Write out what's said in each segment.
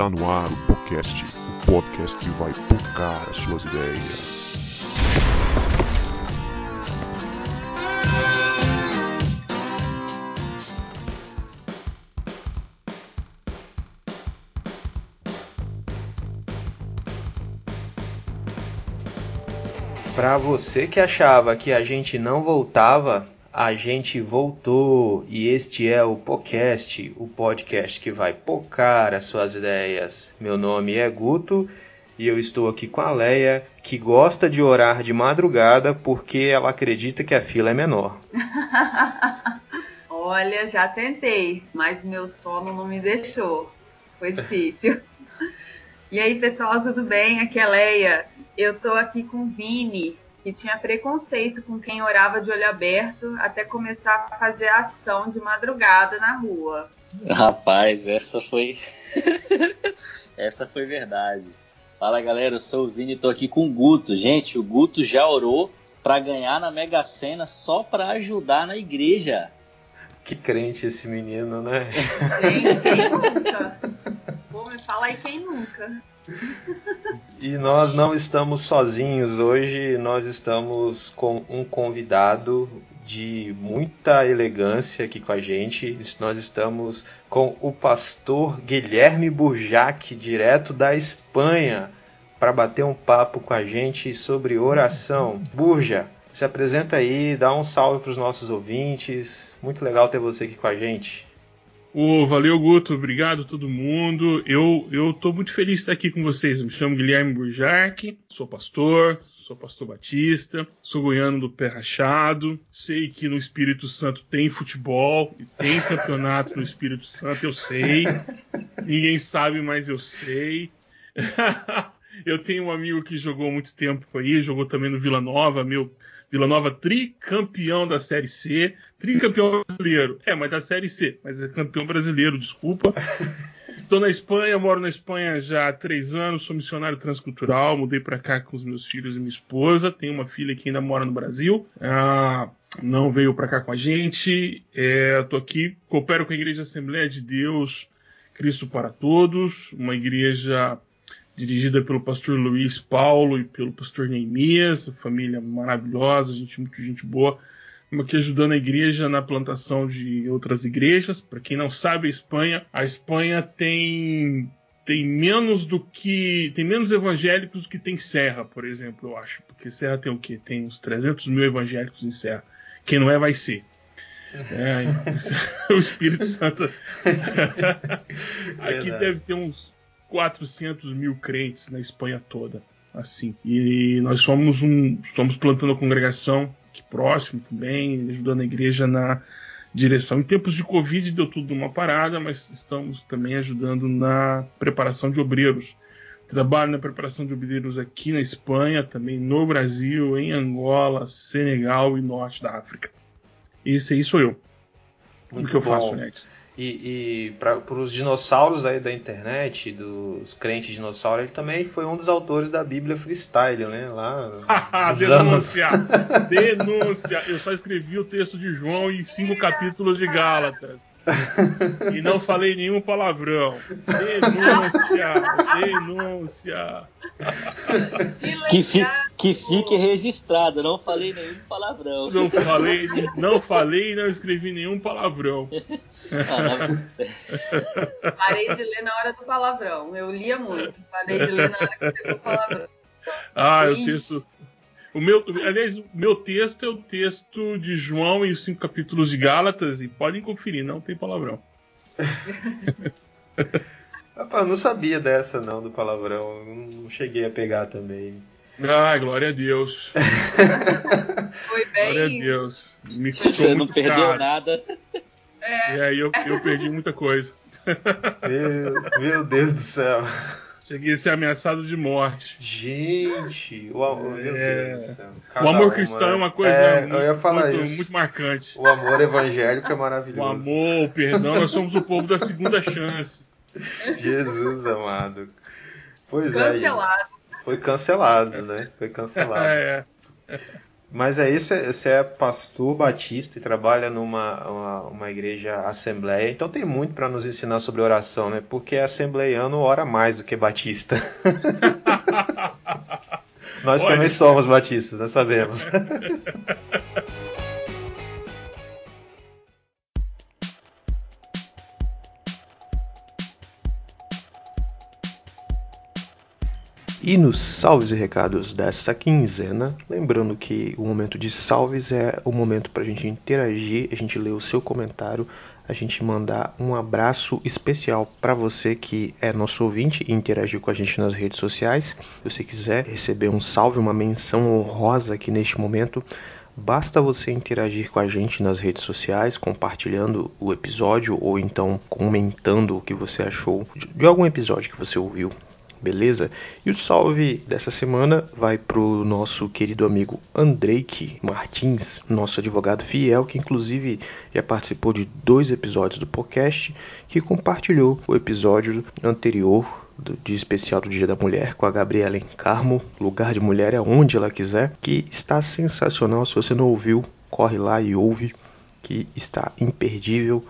Está no ar o podcast, o podcast que vai tocar as suas ideias. Para você que achava que a gente não voltava, a gente voltou e este é o podcast, o podcast que vai pocar as suas ideias. Meu nome é Guto e eu estou aqui com a Leia, que gosta de orar de madrugada porque ela acredita que a fila é menor. Olha, já tentei, mas meu sono não me deixou. Foi difícil. e aí, pessoal, tudo bem? Aqui é a Leia. Eu tô aqui com o Vini, que tinha preconceito com quem orava de olho aberto até começar a fazer ação de madrugada na rua. Rapaz, essa foi. essa foi verdade. Fala galera, eu sou o Vini e tô aqui com o Guto. Gente, o Guto já orou para ganhar na Mega Sena só para ajudar na igreja. Que crente esse menino, né? Gente, quem nunca? Pô, me fala aí quem nunca. E nós não estamos sozinhos hoje, nós estamos com um convidado de muita elegância aqui com a gente. Nós estamos com o pastor Guilherme Burjac, direto da Espanha, para bater um papo com a gente sobre oração. Burja, se apresenta aí, dá um salve para os nossos ouvintes. Muito legal ter você aqui com a gente. Oh, valeu, Guto. Obrigado a todo mundo. Eu, tô muito feliz de estar aqui com vocês. Me chamo Guilherme Burjac, sou pastor, sou pastor batista, sou goiano do pé rachado. Sei que no Espírito Santo tem futebol e tem campeonato no Espírito Santo, eu sei. Ninguém sabe, mas eu sei. eu tenho um amigo que jogou muito tempo aí, jogou também no Vila Nova, meu Vila Nova tricampeão da Série C, tricampeão brasileiro. É, mas da Série C, mas é campeão brasileiro, desculpa. Estou na Espanha, moro na Espanha já há três anos, sou missionário transcultural, mudei para cá com os meus filhos e minha esposa. Tenho uma filha que ainda mora no Brasil. Ah, não veio para cá com a gente. Estou é, aqui, coopero com a Igreja Assembleia de Deus, Cristo para Todos, uma igreja dirigida pelo pastor Luiz Paulo e pelo pastor Neemias, família maravilhosa, gente muito gente boa. Aqui ajudando a igreja na plantação de outras igrejas. Para quem não sabe, a Espanha, a Espanha tem tem menos do que tem menos evangélicos do que tem Serra, por exemplo, eu acho, porque Serra tem o quê? Tem uns 300 mil evangélicos em Serra. Quem não é vai ser. É, o Espírito Santo. Aqui deve ter uns 400 mil crentes na Espanha toda, assim. E nós somos um, estamos plantando a congregação próximo também, ajudando a igreja na direção. Em tempos de Covid deu tudo uma parada, mas estamos também ajudando na preparação de obreiros. Trabalho na preparação de obreiros aqui na Espanha, também no Brasil, em Angola, Senegal e Norte da África. Esse aí sou eu. Muito o que eu faço, Nex? E, e para os dinossauros aí da internet, dos crentes dinossauros, ele também foi um dos autores da Bíblia Freestyle, né? Lá. denúncia! Anos... denúncia! Eu só escrevi o texto de João em cinco capítulos de Gálatas. E não falei nenhum palavrão. Denúncia! denúncia! Que, fi, que fique registrado, não falei nenhum palavrão. Não falei, não falei e não escrevi nenhum palavrão. Parei de ler na hora do palavrão. Eu lia muito. Parei de ler na hora que pegou o palavrão. Ah, o texto. O meu, aliás, o meu texto é o texto de João e os cinco capítulos de Gálatas, e podem conferir, não tem palavrão. Rapaz, não sabia dessa não, do palavrão. Não cheguei a pegar também. Ai, glória a Deus. Foi bem. Glória a Deus. Me Você não perdeu caro. nada. É. E aí eu, eu perdi muita coisa. Meu, meu Deus do céu. Cheguei a ser ameaçado de morte. Gente, o amor, meu É. Deus do céu. O amor cristão né? é uma coisa É, muito, eu ia falar muito- isso. muito marcante. O amor evangélico é O maravilhoso. amor, o perdão, nós somos o povo da segunda chance. Jesus amado. Pois é, Cancelado. foi cancelado, né? Foi cancelado. É. Mas aí você é pastor batista e trabalha numa uma, uma igreja assembleia, então tem muito para nos ensinar sobre oração, né? Porque assembleiano ora mais do que batista. nós Olha, também somos batistas, nós sabemos. E nos salves e recados dessa quinzena, lembrando que o momento de salves é o momento para a gente interagir, a gente ler o seu comentário, a gente mandar um abraço especial para você que é nosso ouvinte e interagiu com a gente nas redes sociais. Se você quiser receber um salve, uma menção honrosa aqui neste momento, Basta você interagir com a gente nas redes sociais, compartilhando o episódio ou então comentando o que você achou de algum episódio que você ouviu beleza? E o salve dessa semana vai pro nosso querido amigo Andreike Martins, nosso advogado fiel, que inclusive já participou de dois episódios do podcast, que compartilhou o episódio anterior de especial do Dia da Mulher com a Gabriela Encarmo, Lugar de Mulher é onde ela quiser, que está sensacional. Se você não ouviu, corre lá e ouve, que está imperdível.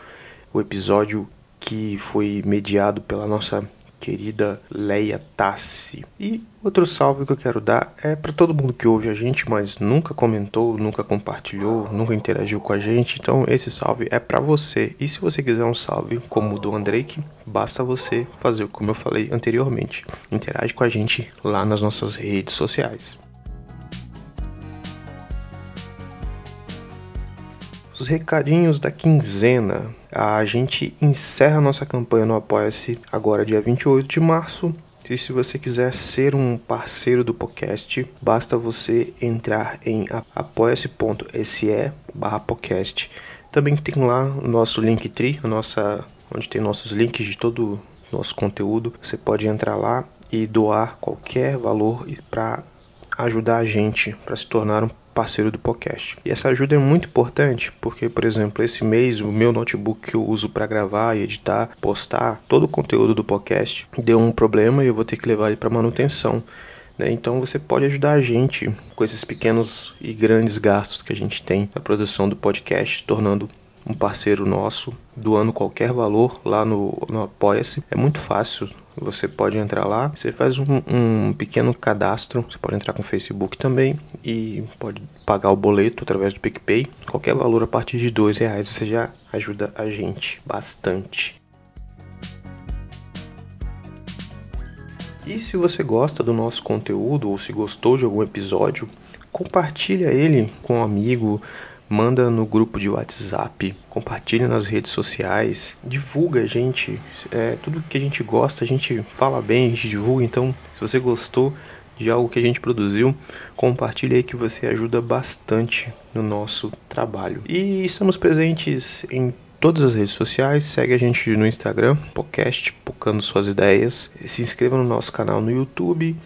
O episódio que foi mediado pela nossa querida Leia Tassi. E outro salve que eu quero dar é para todo mundo que ouve a gente, mas nunca comentou, nunca compartilhou, nunca interagiu com a gente. Então esse salve é para você. E se você quiser um salve como o do Andrei, basta você fazer como eu falei anteriormente. Interage com a gente lá nas nossas redes sociais. Os recadinhos da quinzena. A gente encerra nossa campanha no Apoia-se agora, dia 28 de março. E se você quiser ser um parceiro do podcast, basta você entrar em apoia-se.se podcast. Também tem lá o nosso Linktree, a nossa, onde tem nossos links de todo o nosso conteúdo. Você pode entrar lá e doar qualquer valor para ajudar a gente para se tornar um parceiro do podcast. E essa ajuda é muito importante porque, por exemplo, esse mês o meu notebook que eu uso para gravar editar, postar todo o conteúdo do podcast deu um problema e eu vou ter que levar ele para manutenção. Né? Então você pode ajudar a gente com esses pequenos e grandes gastos que a gente tem na produção do podcast, tornando um parceiro nosso, doando qualquer valor lá no, no Apoia-se. É muito fácil, você pode entrar lá, você faz um, um, pequeno cadastro, você pode entrar com o Facebook também e pode pagar o boleto através do PicPay. Qualquer valor a partir de dois reais você já ajuda a gente bastante. E se você gosta do nosso conteúdo ou se gostou de algum episódio, compartilha ele com um amigo, manda no grupo de WhatsApp, compartilha nas redes sociais, divulga a gente, é, tudo que a gente gosta, a gente fala bem, a gente divulga, então se você gostou de algo que a gente produziu, compartilha aí que você ajuda bastante no nosso trabalho. E estamos presentes em todas as redes sociais, segue a gente no Instagram, podcast, pocando suas ideias, se inscreva no nosso canal no YouTube,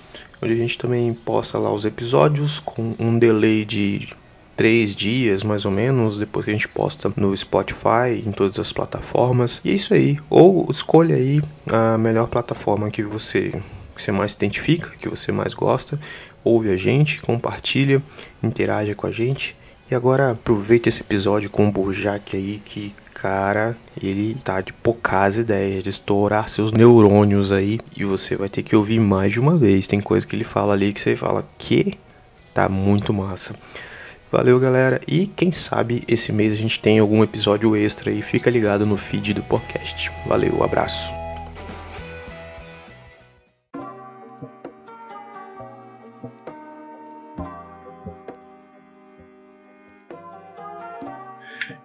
onde a gente também posta lá os episódios com um delay de três dias mais ou menos depois que a gente posta no Spotify, em todas as plataformas. E é isso aí. Ou escolha aí a melhor plataforma que você que você mais se identifica, que você mais gosta. Ouve a gente, compartilha, interaja com a gente. E agora aproveita esse episódio com o Burjac aí, que cara, ele tá de poucas ideias, de estourar seus neurônios aí. E você vai ter que ouvir mais de uma vez. Tem coisa que ele fala ali que você fala que tá muito massa. Valeu, galera. E quem sabe esse mês a gente tem algum episódio extra e fica ligado no feed do podcast. Valeu, abraço.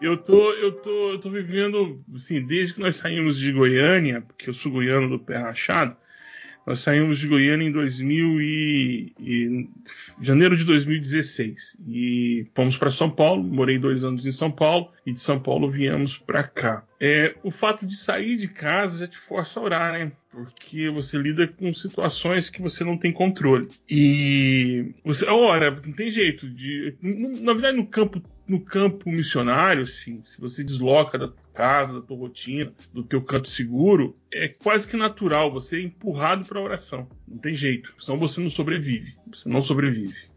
Eu tô, eu tô, eu tô vivendo, assim, desde que nós saímos de Goiânia, porque eu sou goiano do pé rachado, nós saímos de Goiânia em 2000 e, e janeiro de 2016 e fomos para São Paulo. Morei dois anos em São Paulo e de São Paulo viemos para cá. É, o fato de sair de casa já te força a orar, né? Porque você lida com situações que você não tem controle. E você ora, não tem jeito. De, na verdade, no campo no campo missionário, assim, se você desloca da casa, da tua rotina, do teu canto seguro, é quase que natural você é empurrado para a oração. Não tem jeito. Senão você não sobrevive. Você não sobrevive.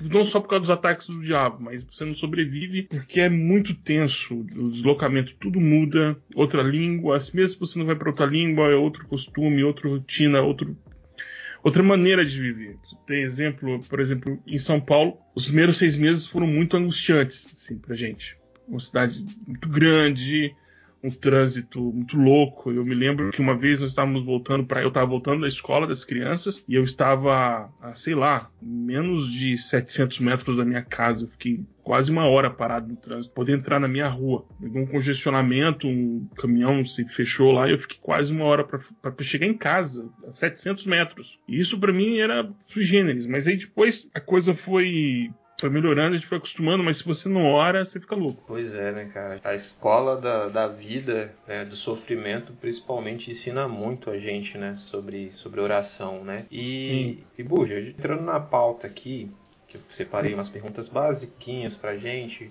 Não só por causa dos ataques do diabo, mas você não sobrevive porque é muito tenso. O deslocamento tudo muda, outra língua, mesmo se você não vai para outra língua, é outro costume, outra rotina, outro outra maneira de viver. Tem exemplo, por exemplo, em São Paulo, os primeiros seis meses foram muito angustiantes, assim, pra gente. Uma cidade muito grande, um trânsito muito louco. Eu me lembro que uma vez nós estávamos voltando para eu estava voltando da escola das crianças e eu estava, a, sei lá, menos de 700 metros da minha casa. Eu fiquei quase uma hora parado no trânsito, poder entrar na minha rua. Um congestionamento, um caminhão se fechou lá e eu fiquei quase uma hora para chegar em casa, a 700 metros. E isso para mim era sui generis, mas aí depois a coisa foi foi melhorando, a gente foi acostumando, mas se você não ora, você fica louco. Pois é, né, cara? A escola da, da vida, né, do sofrimento, principalmente, ensina muito a gente, né, sobre, sobre oração, né? E, e Buja, entrando na pauta aqui, que eu separei umas perguntas basiquinhas pra gente,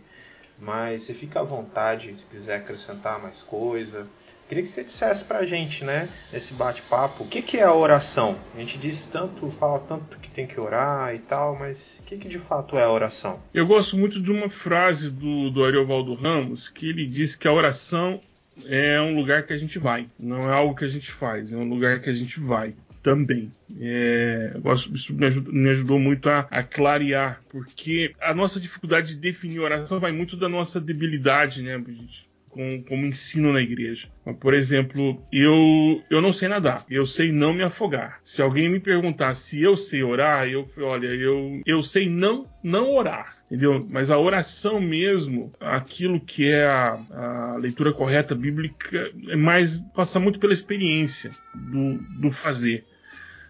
mas você fica à vontade se quiser acrescentar mais coisa. Queria que você dissesse pra gente, né, nesse bate-papo, o que, que é a oração? A gente diz tanto, fala tanto que tem que orar e tal, mas o que, que de fato é a oração? Eu gosto muito de uma frase do, do Ariovaldo Ramos, que ele diz que a oração é um lugar que a gente vai, não é algo que a gente faz, é um lugar que a gente vai também. É, isso me ajudou, me ajudou muito a, a, clarear, porque a nossa dificuldade de definir oração vai muito da nossa debilidade, né? Gente com, como ensino na igreja. Por exemplo, eu, eu não sei nadar, eu sei não me afogar. Se alguém me perguntar se eu sei orar, eu olha, eu, eu sei não não orar. Entendeu? Mas a oração mesmo, aquilo que é a, a leitura correta bíblica, é mais passa muito pela experiência do, do fazer.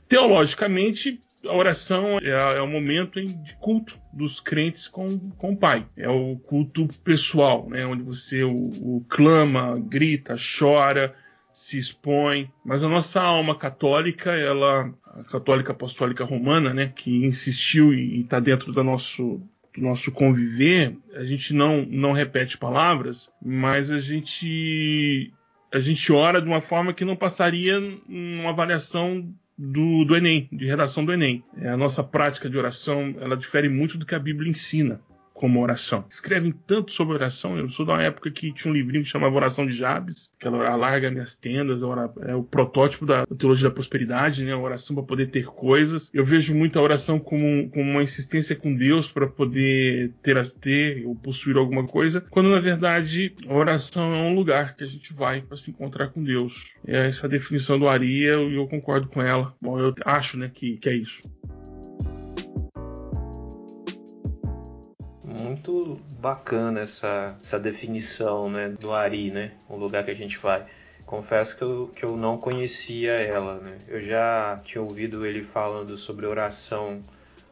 Teologicamente, a oração é, é o momento de culto dos crentes com, com o Pai. É o culto pessoal, né? onde você o, o clama, grita, chora, se expõe. Mas a nossa alma católica, ela, a católica apostólica romana, né, que insistiu e está dentro do nosso do nosso conviver, a gente não não repete palavras, mas a gente a gente ora de uma forma que não passaria numa avaliação do, do Enem, de redação do Enem. É, a nossa prática de oração ela difere muito do que a Bíblia ensina como oração. Escrevem tanto sobre oração. Eu sou da época que tinha um livrinho que chamava Oração de Jabes, que ela alarga minhas tendas, é o protótipo da teologia da prosperidade, né? A oração para poder ter coisas. Eu vejo muita oração como, como uma insistência com Deus para poder ter, ter ou possuir alguma coisa, quando na verdade a oração é um lugar que a gente vai para se encontrar com Deus. É essa definição do Ari e eu, eu concordo com ela. Bom, eu acho, né, que, que é isso. Muito bacana essa, essa definição né, do Ari, né? Um lugar que a gente vai. Confesso que eu, que eu não conhecia ela, né? Eu já tinha ouvido ele falando sobre oração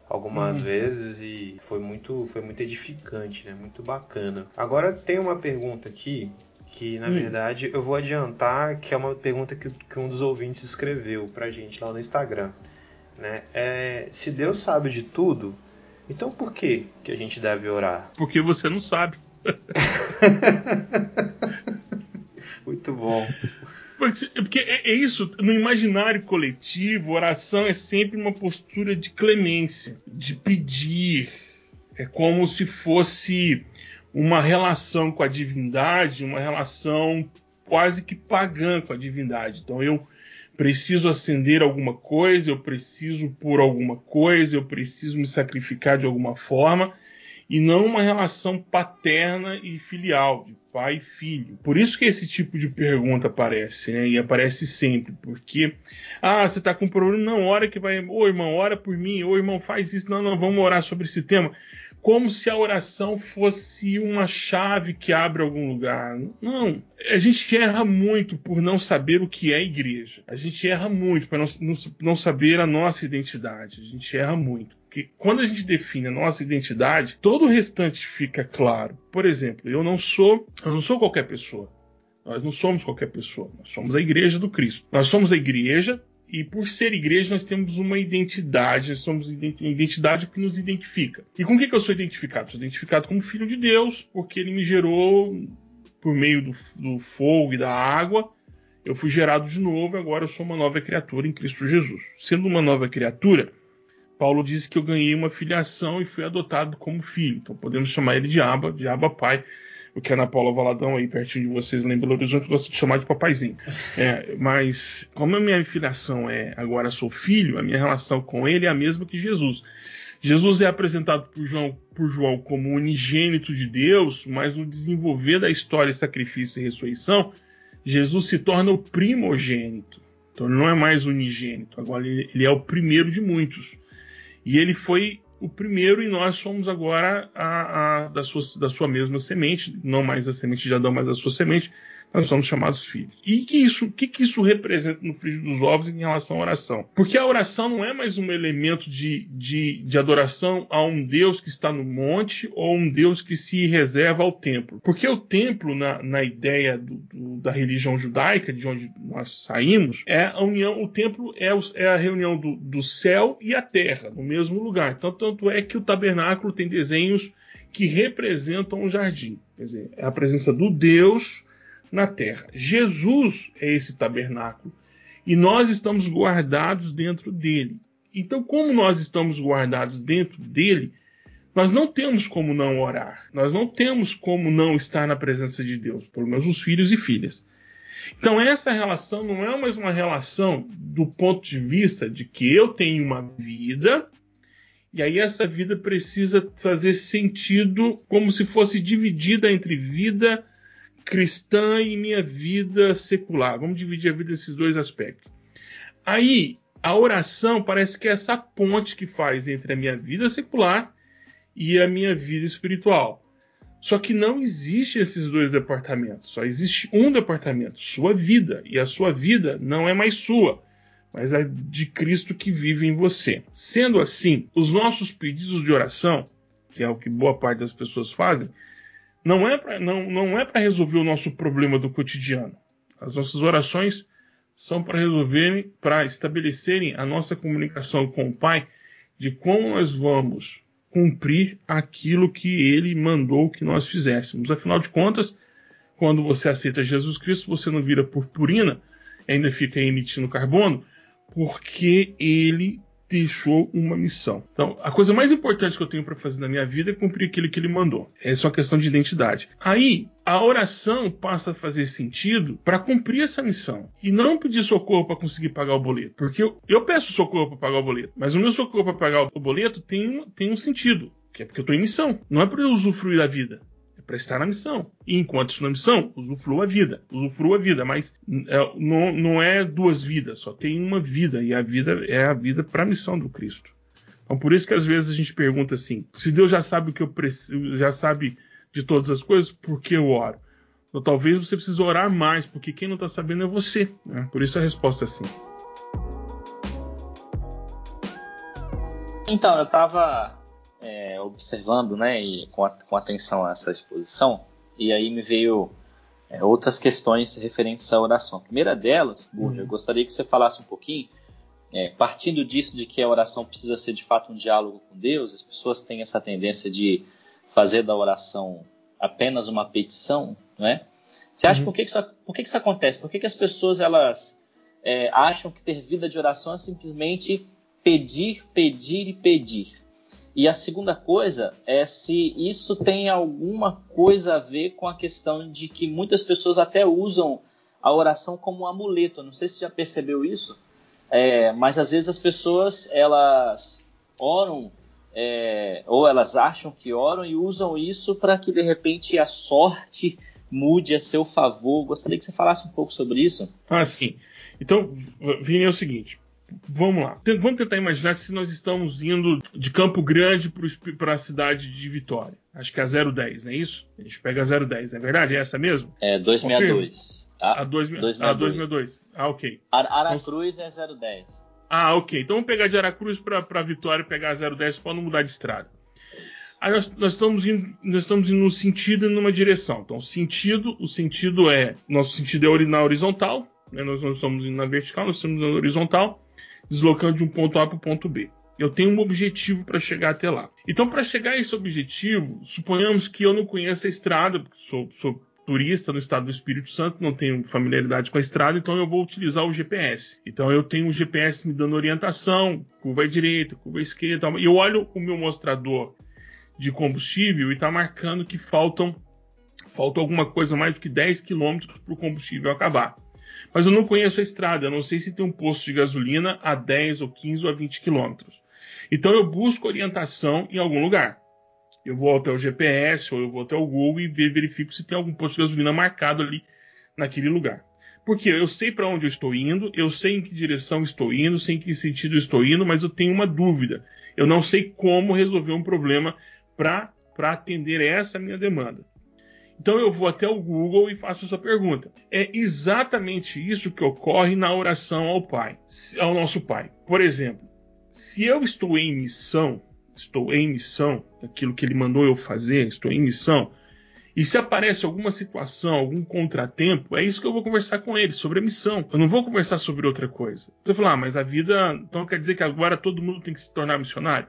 algumas uhum. vezes e foi muito, foi muito edificante, né? Muito bacana. Agora tem uma pergunta aqui que na hum. verdade eu vou adiantar que é uma pergunta que, que um dos ouvintes escreveu pra gente lá no Instagram. Né? É, se Deus sabe de tudo, então por que que a gente deve orar? Porque você não sabe. Muito bom. Porque é, é, isso, no imaginário coletivo, oração é sempre uma postura de clemência, de pedir. É como se fosse uma relação com a divindade, uma relação quase que pagã com a divindade. Então eu preciso acender alguma coisa, eu preciso pôr alguma coisa, eu preciso me sacrificar de alguma forma, e não uma relação paterna e filial, de pai e filho. Por isso que esse tipo de pergunta aparece, né? E aparece sempre, porque ah, você está com um problema, não, hora que vai, ô irmão, ora por mim, ô irmão, faz isso, não, não, vamos orar sobre esse tema como se a oração fosse uma chave que abre algum lugar. Não. A gente erra muito por não saber o que é igreja. A gente erra muito por não, não, não saber a nossa identidade. A gente erra muito. Porque quando a gente define a nossa identidade, todo o restante fica claro. Por exemplo, eu não sou, eu não sou qualquer pessoa. Nós não somos qualquer pessoa. Nós somos a igreja do Cristo. Nós somos a igreja e por ser igreja, nós temos uma identidade, nós somos identidade que nos identifica. E com o que, que eu sou identificado? Sou identificado como filho de Deus, porque ele me gerou por meio do, do fogo e da água. Eu fui gerado de novo, agora eu sou uma nova criatura em Cristo Jesus. Sendo uma nova criatura, Paulo diz que eu ganhei uma filiação e fui adotado como filho. Então podemos chamar ele de Aba, de Aba Pai. O que a Ana Paula Valadão aí pertinho de vocês lá em Belo Horizonte gosta de chamar de papaizinho. É, mas como a minha filiação é agora sou filho, a minha relação com ele é a mesma que Jesus. Jesus é apresentado por João, por João como unigênito de Deus, mas no desenvolver da história, sacrifício e ressurreição, Jesus se torna o primogênito. Então ele não é mais unigênito, agora ele, ele é o primeiro de muitos. E ele foi o primeiro e nós somos agora a, a, da, sua, da sua mesma semente, não mais a semente de Adão, mas a sua semente nós somos chamados filhos. E que isso, o que, que isso representa no frigir dos ovos em relação à oração? Porque a oração não é mais um elemento de, de, de adoração a um Deus que está no monte ou um Deus que se reserva ao templo. Porque o templo, na, na ideia do, do, da religião judaica, de onde nós saímos, é a união, o templo é, o, é a reunião do, do céu e a terra, no mesmo lugar. Então, tanto é que o tabernáculo tem desenhos que representam o jardim. Quer dizer, é a presença do Deus na terra. Jesus é esse tabernáculo e nós estamos guardados dentro dele. Então, como nós estamos guardados dentro dele, nós não temos como não orar, nós não temos como não estar na presença de Deus, pelo menos os filhos e filhas. Então, essa relação não é mais uma relação do ponto de vista de que eu tenho uma vida e aí essa vida precisa fazer sentido como se fosse dividida entre vida cristã e minha vida secular. Vamos dividir a vida nesses dois aspectos. Aí, a oração parece que é essa ponte que faz entre a minha vida secular e a minha vida espiritual. Só que não existe esses dois departamentos, só existe um departamento, sua vida, e a sua vida não é mais sua, mas a de Cristo que vive em você. Sendo assim, os nossos pedidos de oração, que é o que boa parte das pessoas fazem, não é para não, não é resolver o nosso problema do cotidiano. As nossas orações são para resolverem, para estabelecerem a nossa comunicação com o Pai de como nós vamos cumprir aquilo que Ele mandou que nós fizéssemos. Afinal de contas, quando você aceita Jesus Cristo, você não vira purpurina, ainda fica emitindo carbono, porque Ele deixou uma missão. Então, a coisa mais importante que eu tenho para fazer na minha vida é cumprir aquilo que ele mandou. Essa é uma questão de identidade. Aí, a oração passa a fazer sentido para cumprir essa missão e não pedir socorro para conseguir pagar o boleto, porque eu, eu peço socorro para pagar o boleto, mas o meu socorro para pagar o boleto tem, tem um sentido, que é porque eu estou em missão, não é para eu usufruir da vida para estar na missão. E enquanto estou na missão, usufrua a vida. Usufrua a vida, mas é, não, não é duas vidas, só tem uma vida. E a vida é a vida para a missão do Cristo. Então por isso que às vezes a gente pergunta assim: se Deus já sabe o que eu preciso, já sabe de todas as coisas, por que eu oro? Ou talvez você precise orar mais, porque quem não está sabendo é você. Né? Por isso a resposta é sim. Então, eu estava é, observando, né, e com, a, com, atenção a essa exposição, e aí me veio é, outras questões referentes à oração. A primeira delas, Burja, uhum. eu gostaria que você falasse um pouquinho, é, partindo disso de que a oração precisa ser de fato um diálogo com Deus, as pessoas têm essa tendência de fazer da oração apenas uma petição, né? Você acha uhum. por, que, que, isso, por que, que isso acontece? Por que, que as pessoas elas é, acham que ter vida de oração é simplesmente pedir, pedir e pedir? E a segunda coisa é se isso tem alguma coisa a ver com a questão de que muitas pessoas até usam a oração como um amuleto. Não sei se já percebeu isso, é, mas às vezes as pessoas elas oram é, ou elas acham que oram e usam isso para que de repente a sorte mude a seu favor. Gostaria que você falasse um pouco sobre isso. Ah, sim. Então, Vini, é o seguinte: Vamos lá. Vamos tentar imaginar se nós estamos indo de Campo Grande para a cidade de Vitória. Acho que é a 010, não é isso? A gente pega a 010, não é verdade? É essa mesmo? É 262. Tá? A, 262. a 262. Ah, ok. Aracruz é 010. Ah, ok. Então vamos pegar de Aracruz para Vitória e pegar a 010 para não mudar de estrada. Aí nós, nós, estamos indo, nós estamos indo num sentido e numa direção. Então, o sentido, o sentido é. Nosso sentido é na horizontal, né? nós não estamos indo na vertical, nós estamos indo na horizontal deslocando de um ponto A para o ponto B. Eu tenho um objetivo para chegar até lá. Então, para chegar a esse objetivo, suponhamos que eu não conheça a estrada, porque sou, sou turista no estado do Espírito Santo, não tenho familiaridade com a estrada, então eu vou utilizar o GPS. Então eu tenho o GPS me dando orientação, curva à direita, curva à esquerda, e eu olho o meu mostrador de combustível e está marcando que faltam falta alguma coisa mais do que 10 quilômetros para o combustível acabar. Mas eu não conheço a estrada, eu não sei se tem um posto de gasolina a 10 ou 15 ou a 20 quilômetros. Então eu busco orientação em algum lugar. Eu vou até o GPS ou eu vou até o Google e verifico se tem algum posto de gasolina marcado ali naquele lugar. Porque eu sei para onde eu estou indo, eu sei em que direção estou indo, sei em que sentido estou indo, mas eu tenho uma dúvida. Eu não sei como resolver um problema para atender essa minha demanda. Então eu vou até o Google e faço essa pergunta. É exatamente isso que ocorre na oração ao Pai, ao nosso Pai. Por exemplo, se eu estou em missão, estou em missão, aquilo que ele mandou eu fazer, estou em missão, e se aparece alguma situação, algum contratempo, é isso que eu vou conversar com ele, sobre a missão. Eu não vou conversar sobre outra coisa. Você falar, ah, mas a vida, então quer dizer que agora todo mundo tem que se tornar missionário?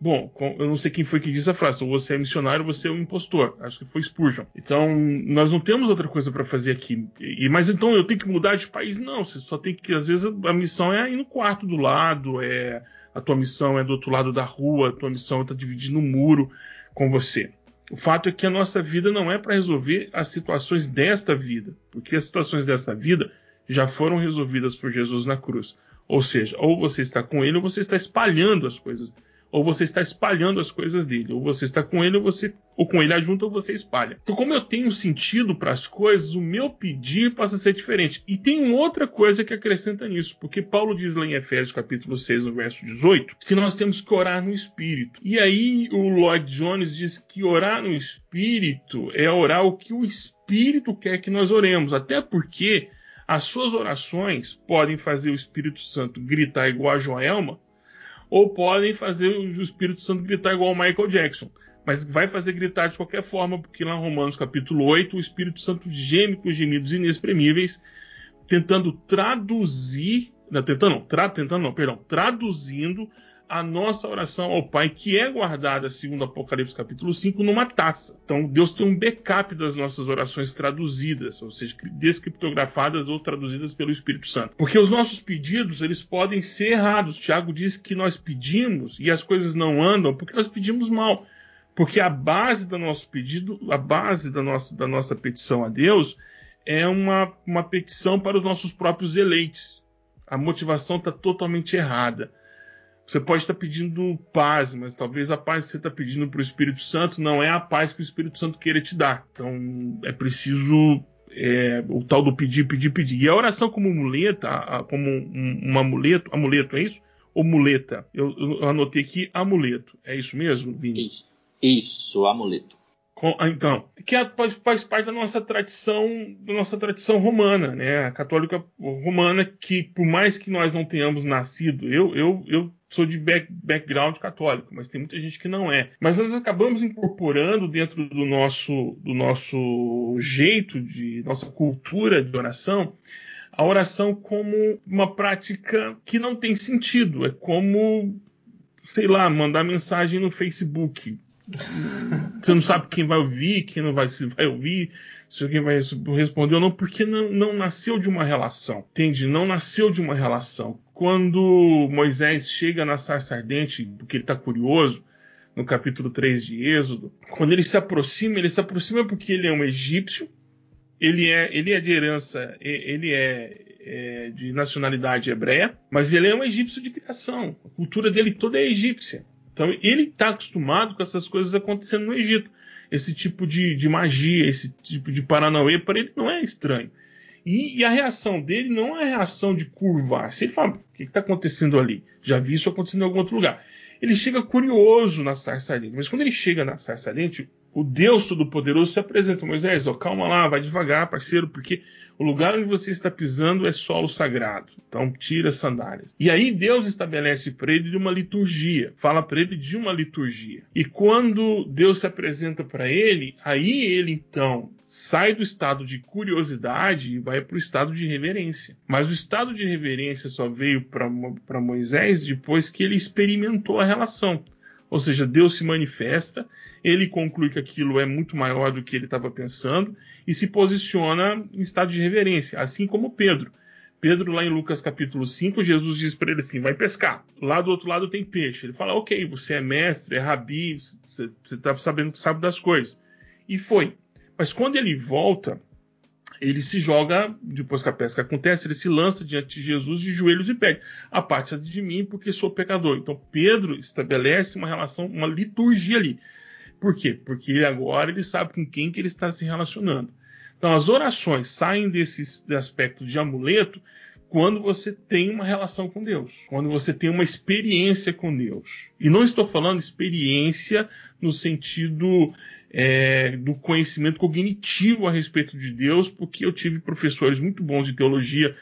Bom, eu não sei quem foi que disse a frase, ou você é missionário ou você é um impostor. Acho que foi Spurgeon. Então, nós não temos outra coisa para fazer aqui. E, mas então eu tenho que mudar de país? Não, você só tem que, às vezes, a missão é ir no quarto do lado, é a tua missão é do outro lado da rua, a tua missão está dividindo um muro com você. O fato é que a nossa vida não é para resolver as situações desta vida, porque as situações desta vida já foram resolvidas por Jesus na cruz. Ou seja, ou você está com ele ou você está espalhando as coisas ou você está espalhando as coisas dele, ou você está com ele, ou você ou com ele adjunto, ou você espalha. Então, como eu tenho sentido para as coisas, o meu pedir passa a ser diferente. E tem outra coisa que acrescenta nisso, porque Paulo diz lá em Efésios capítulo 6, no verso 18, que nós temos que orar no espírito. E aí o Lloyd Jones diz que orar no espírito é orar o que o espírito quer que nós oremos, até porque as suas orações podem fazer o Espírito Santo gritar igual a Joelma, ou podem fazer o Espírito Santo gritar igual o Michael Jackson. Mas vai fazer gritar de qualquer forma, porque lá em Romanos capítulo 8, o Espírito Santo geme com gemidos inexprimíveis, tentando traduzir, não, tentando não, tra, tentando não, perdão, traduzindo a nossa oração ao Pai, que é guardada, segundo Apocalipse capítulo 5, numa taça. Então, Deus tem um backup das nossas orações traduzidas, ou seja, descriptografadas ou traduzidas pelo Espírito Santo. Porque os nossos pedidos, eles podem ser errados. Tiago diz que nós pedimos e as coisas não andam porque nós pedimos mal. Porque a base do nosso pedido, a base da nossa, da nossa petição a Deus é uma, uma petição para os nossos próprios eleitos. A motivação está totalmente errada. Você pode estar pedindo paz, mas talvez a paz que você está pedindo para o Espírito Santo não é a paz que o Espírito Santo queira te dar. Então é preciso é, o tal do pedir, pedir, pedir. E a oração como muleta, como um, um amuleto, amuleto é isso? Ou muleta? Eu, eu, anotei aqui amuleto. É isso mesmo, Vini? Isso, isso amuleto. Ah, então, que é, faz, faz, parte da nossa tradição, da nossa tradição romana, né? A católica romana, que por mais que nós não tenhamos nascido, eu, eu, eu sou de back, background católico, mas tem muita gente que não é. Mas nós acabamos incorporando dentro do nosso, do nosso jeito de nossa cultura de oração a oração como uma prática que não tem sentido. É como, sei lá, mandar mensagem no Facebook. Você não sabe quem vai ouvir, quem não vai, se vai ouvir, se alguém vai responder ou não, porque não, não nasceu de uma relação, entende? Não nasceu de uma relação. Quando Moisés chega na sarça ardente, porque ele está curioso, no capítulo 3 de Êxodo, quando ele se aproxima, ele se aproxima porque ele é um egípcio, ele é, ele é de herança, ele é, é de nacionalidade hebreia, mas ele é um egípcio de criação. A cultura dele toda é egípcia. Então ele está acostumado com essas coisas acontecendo no Egito esse tipo de, de magia, esse tipo de paranauê, para ele não é estranho. E, e, a reação dele não é a reação de curvar. Se ele fala, o que está acontecendo ali? Já vi isso acontecendo em algum outro lugar. Ele chega curioso na sarça ardente. Mas quando ele chega na sarça ardente, o Deus Todo-Poderoso se apresenta. Moisés, ó, calma lá, vai devagar, parceiro, porque o lugar onde você está pisando é solo sagrado. Então tira as sandálias. E aí Deus estabelece para ele uma liturgia. Fala para ele de uma liturgia. E quando Deus se apresenta para ele, aí ele então sai do estado de curiosidade e vai para o estado de reverência. Mas o estado de reverência só veio para Moisés depois que ele experimentou a relação. Ou seja, Deus se manifesta ele conclui que aquilo é muito maior do que ele estava pensando e se posiciona em estado de reverência, assim como Pedro. Pedro, lá em Lucas capítulo 5, Jesus diz para ele assim: vai pescar. Lá do outro lado tem peixe. Ele fala: ok, você é mestre, é rabi, você está sabendo que sabe das coisas. E foi. Mas quando ele volta, ele se joga, depois que a pesca acontece, ele se lança diante de Jesus de joelhos e pede: Aparte de mim, porque sou pecador. Então Pedro estabelece uma relação, uma liturgia ali. Por quê? Porque agora ele sabe com quem que ele está se relacionando. Então as orações saem desse aspecto de amuleto quando você tem uma relação com Deus, quando você tem uma experiência com Deus. E não estou falando experiência no sentido é, do conhecimento cognitivo a respeito de Deus, porque eu tive professores muito bons de teologia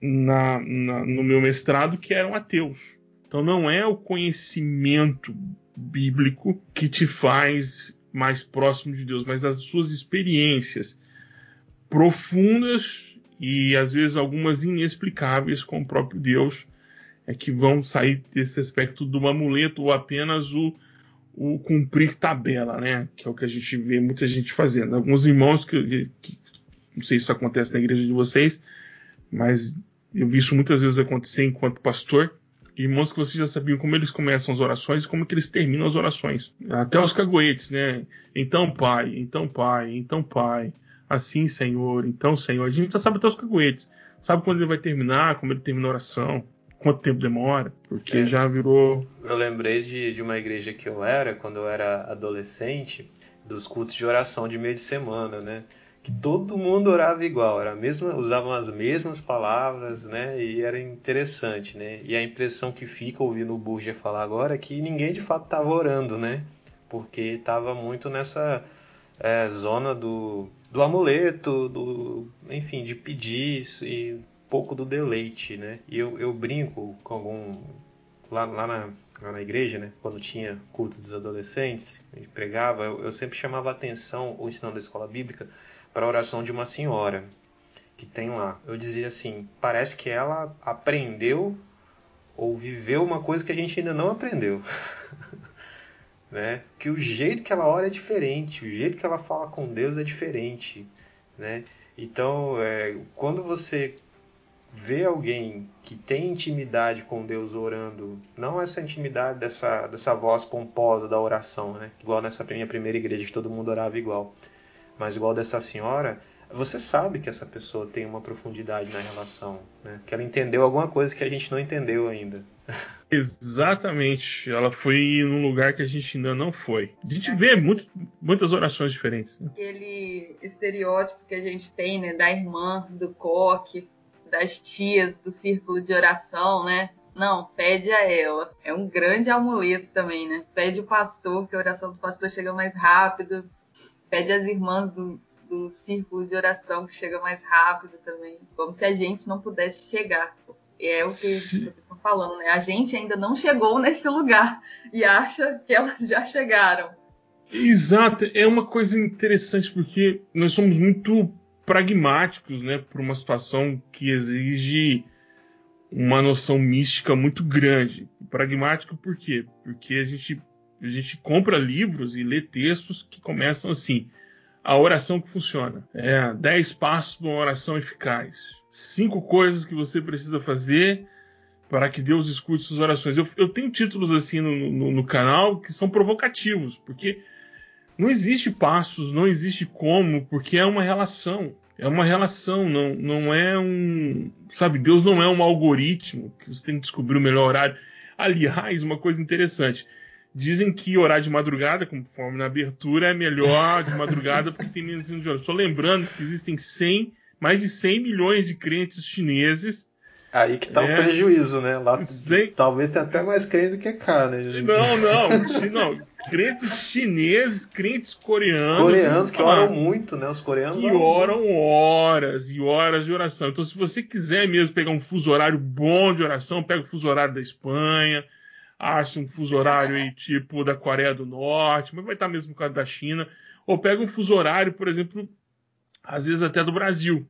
na, na, no meu mestrado que eram ateus. Então não é o conhecimento bíblico que te faz mais próximo de Deus, mas as suas experiências profundas e às vezes algumas inexplicáveis com o próprio Deus é que vão sair desse aspecto do amuleto ou apenas o o cumprir tabela, né? Que é o que a gente vê muita gente fazendo. Alguns irmãos que, que não sei se isso acontece na igreja de vocês, mas eu vi isso muitas vezes acontecer enquanto pastor. Irmãos que vocês já sabiam como eles começam as orações e como que eles terminam as orações. Até os cagoetes, né? Então, Pai, então, Pai, então, Pai. Assim, Senhor, então, Senhor. A gente já sabe até os cagoetes. Sabe quando ele vai terminar, como ele termina a oração quanto tempo demora, porque é. já virou. Eu lembrei de, de uma igreja que eu era, quando eu era adolescente, dos cultos de oração de meio de semana, né? Que todo mundo orava igual, era a mesma, usavam as mesmas palavras, né? E era interessante, né? E a impressão que fica ouvindo o Burja falar agora é que ninguém de fato estava orando, né? Porque estava muito nessa é, zona do, do amuleto, do, enfim, de pedir e pouco do deleite, né? E eu, eu brinco com algum. Lá, lá, na, lá na igreja, né? Quando tinha culto dos adolescentes, a gente pregava, eu, eu sempre chamava atenção, o ensinando da escola bíblica, para a oração de uma senhora que tem lá. Eu dizia assim: parece que ela aprendeu ou viveu uma coisa que a gente ainda não aprendeu. né? Que o jeito que ela ora é diferente, o jeito que ela fala com Deus é diferente, né? Então, é, quando você ver alguém que tem intimidade com Deus orando, não essa intimidade dessa, dessa voz pomposa da oração, né? igual nessa minha primeira igreja que todo mundo orava igual, mas igual dessa senhora, você sabe que essa pessoa tem uma profundidade na relação, né? que ela entendeu alguma coisa que a gente não entendeu ainda. Exatamente, ela foi num lugar que a gente ainda não foi. A gente vê muito, muitas orações diferentes. Né? Aquele estereótipo que a gente tem, né, da irmã, do coque, das tias do círculo de oração, né? Não, pede a ela. É um grande amuleto também, né? Pede o pastor, que a oração do pastor chega mais rápido. Pede as irmãs do, do círculo de oração, que chega mais rápido também. Como se a gente não pudesse chegar. É o que Sim. vocês estão falando, né? A gente ainda não chegou nesse lugar e acha que elas já chegaram. Exato, é uma coisa interessante porque nós somos muito pragmáticos, né, para uma situação que exige uma noção mística muito grande. Pragmático por quê? Porque a gente, a gente compra livros e lê textos que começam assim: a oração que funciona. É 10 passos para uma oração eficaz. Cinco coisas que você precisa fazer para que Deus escute suas orações. Eu, eu tenho títulos assim no, no, no canal que são provocativos, porque não existe passos, não existe como, porque é uma relação. É uma relação, não, não é um. Sabe, Deus não é um algoritmo que você tem que descobrir o melhor horário. Aliás, uma coisa interessante. Dizem que orar de madrugada, conforme na abertura, é melhor de madrugada porque tem menos de horas. Só lembrando que existem 100, mais de 100 milhões de crentes chineses Aí que tá é. o prejuízo, né? Lá Sem... talvez tenha até mais crente do que cá, né? Não, não, não. Crentes chineses, crentes coreanos. Coreanos que oram muito, né? Os coreanos que oram, oram horas e horas de oração. Então, se você quiser mesmo pegar um fuso horário bom de oração, pega o fuso horário da Espanha, acha um fuso horário aí, tipo da Coreia do Norte, mas vai estar mesmo no caso da China. Ou pega um fuso horário, por exemplo, às vezes até do Brasil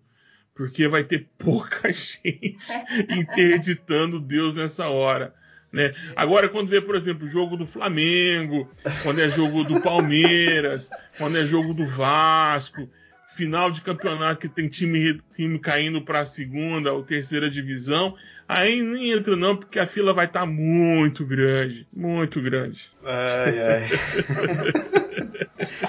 porque vai ter pouca gente interditando Deus nessa hora. Né? Agora, quando vê, por exemplo, o jogo do Flamengo, quando é jogo do Palmeiras, quando é jogo do Vasco, final de campeonato que tem time, time caindo para a segunda ou terceira divisão, aí nem entra não, porque a fila vai estar tá muito grande, muito grande. Ai, ai.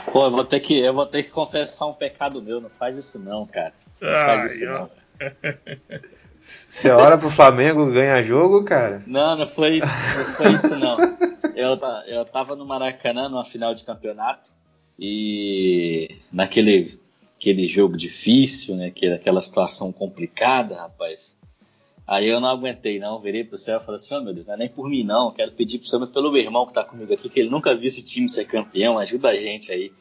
Pô, eu vou ter que, eu vou ter que confessar um pecado meu, não faz isso não, cara. Não faz Ai, isso ó. não. Você ora pro Flamengo ganhar jogo, cara? Não, não foi isso, não foi isso não. Eu, eu tava no Maracanã numa final de campeonato e naquele aquele jogo difícil, né? aquele- Aquela situação complicada, rapaz. Aí eu não aguentei, não. Virei pro céu e falei assim: oh, meu Deus, não é nem por mim, não. Quero pedir pro Senhor, mas pelo meu irmão que tá comigo aqui, que ele nunca viu esse time ser campeão. Ajuda a gente aí.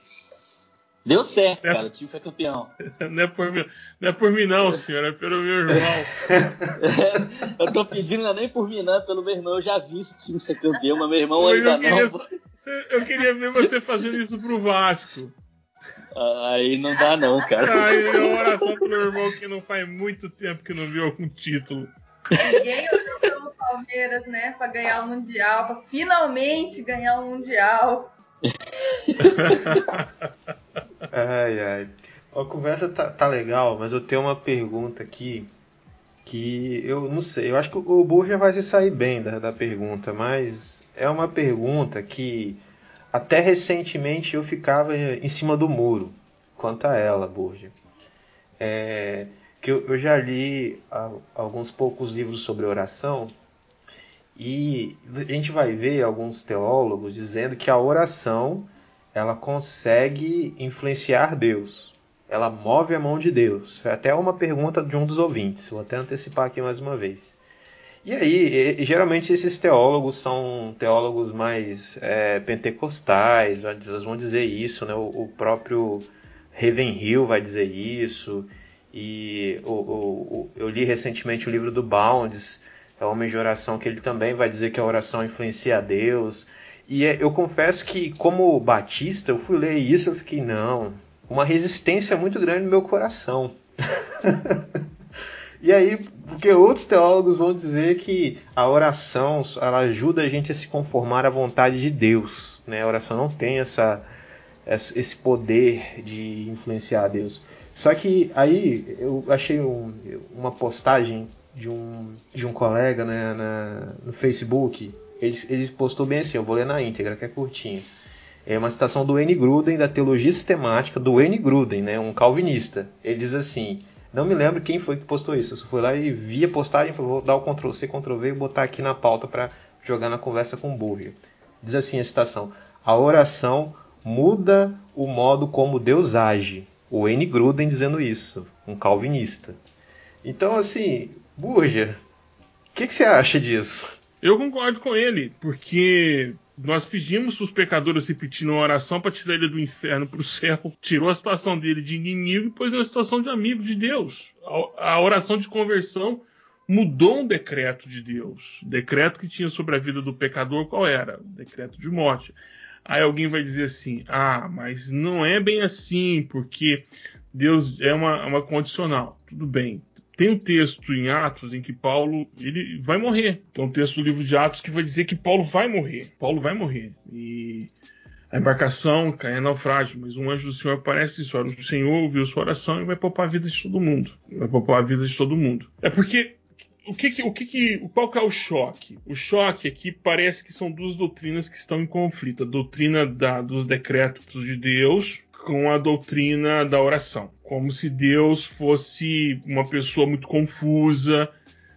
Deu certo, cara. O time foi campeão. Não é por mim, não, é por mim não, senhor, é pelo meu irmão. eu tô pedindo não é nem por mim, não. É pelo meu irmão. Eu já vi esse time ser campeão, mas meu irmão Mas ainda eu queria, não. eu queria ver você fazendo isso pro Vasco. Aí não dá, não, cara. Ai, uma oração pro meu irmão que não faz muito tempo que não viu algum título. Ninguém orou pelo Palmeiras, né? Pra ganhar o Mundial, pra finalmente ganhar o Mundial. Ai, ai. A conversa tá, tá legal, mas eu tenho uma pergunta aqui que eu não sei. Eu acho que o Burja vai se sair bem da, da pergunta, mas é uma pergunta que até recentemente eu ficava em cima do muro quanto a ela, Burja. É, que eu, eu já li a- alguns poucos livros sobre oração e a gente vai ver alguns teólogos dizendo que a oração ela consegue influenciar Deus. Ela move a mão de Deus. Até uma pergunta de um dos ouvintes. Vou até antecipar aqui mais uma vez. E aí, geralmente esses teólogos são teólogos mais é, pentecostais, eles vão dizer isso, né? O, o próprio Ravenhill vai dizer isso. E o, o- eu li recentemente o livro do Bounds, é Homem de Oração, que ele também vai dizer que a oração influencia a Deus. E é- eu confesso que, como batista, eu fui ler isso e fiquei, não, uma resistência muito grande no meu coração. e aí, porque outros teólogos vão dizer que a oração ela ajuda a gente a se conformar à vontade de Deus. Né? A oração não tem essa, esse poder de influenciar Deus. Só que aí eu achei um- uma postagem de um, de um colega né, na- no Facebook. Ele, ele postou bem assim, eu vou ler na íntegra, que é curtinho. É uma citação do N. Gruden, da Teologia Sistemática, do N. Gruden, né, um calvinista. Ele diz assim, não me lembro quem foi que postou isso, eu fui lá e vi a postagem, falei, vou dar o Ctrl-C, Ctrl-V e botar aqui na pauta para jogar na conversa com o Burger. Diz assim a citação, a oração muda o modo como Deus age. O N. Gruden dizendo isso, um calvinista. Então, assim, Burger, o que, que você acha disso? Eu concordo com ele, porque nós pedimos para os pecadores repetindo uma oração para tirar ele do inferno para o céu, tirou a situação dele de inimigo e pôs na situação de amigo de Deus. A, a oração de conversão mudou um decreto de Deus. O decreto que tinha sobre a vida do pecador, qual era? O decreto de morte. Aí alguém vai dizer assim: ah, mas não é bem assim, porque Deus é uma, uma condicional. Tudo bem. Tem um texto em Atos em que Paulo ele vai morrer. Tem um texto do livro de Atos que vai dizer que Paulo vai morrer. Paulo vai morrer. E a embarcação cai em naufrágio, mas um anjo do Senhor aparece e diz: o Senhor ouviu sua oração e vai poupar a vida de todo mundo. Vai poupar a vida de todo mundo. É porque o que, o que- qual que é o choque? O choque é que parece que são duas doutrinas que estão em conflito: a doutrina da- dos decretos de Deus com a doutrina da oração, como se Deus fosse uma pessoa muito confusa,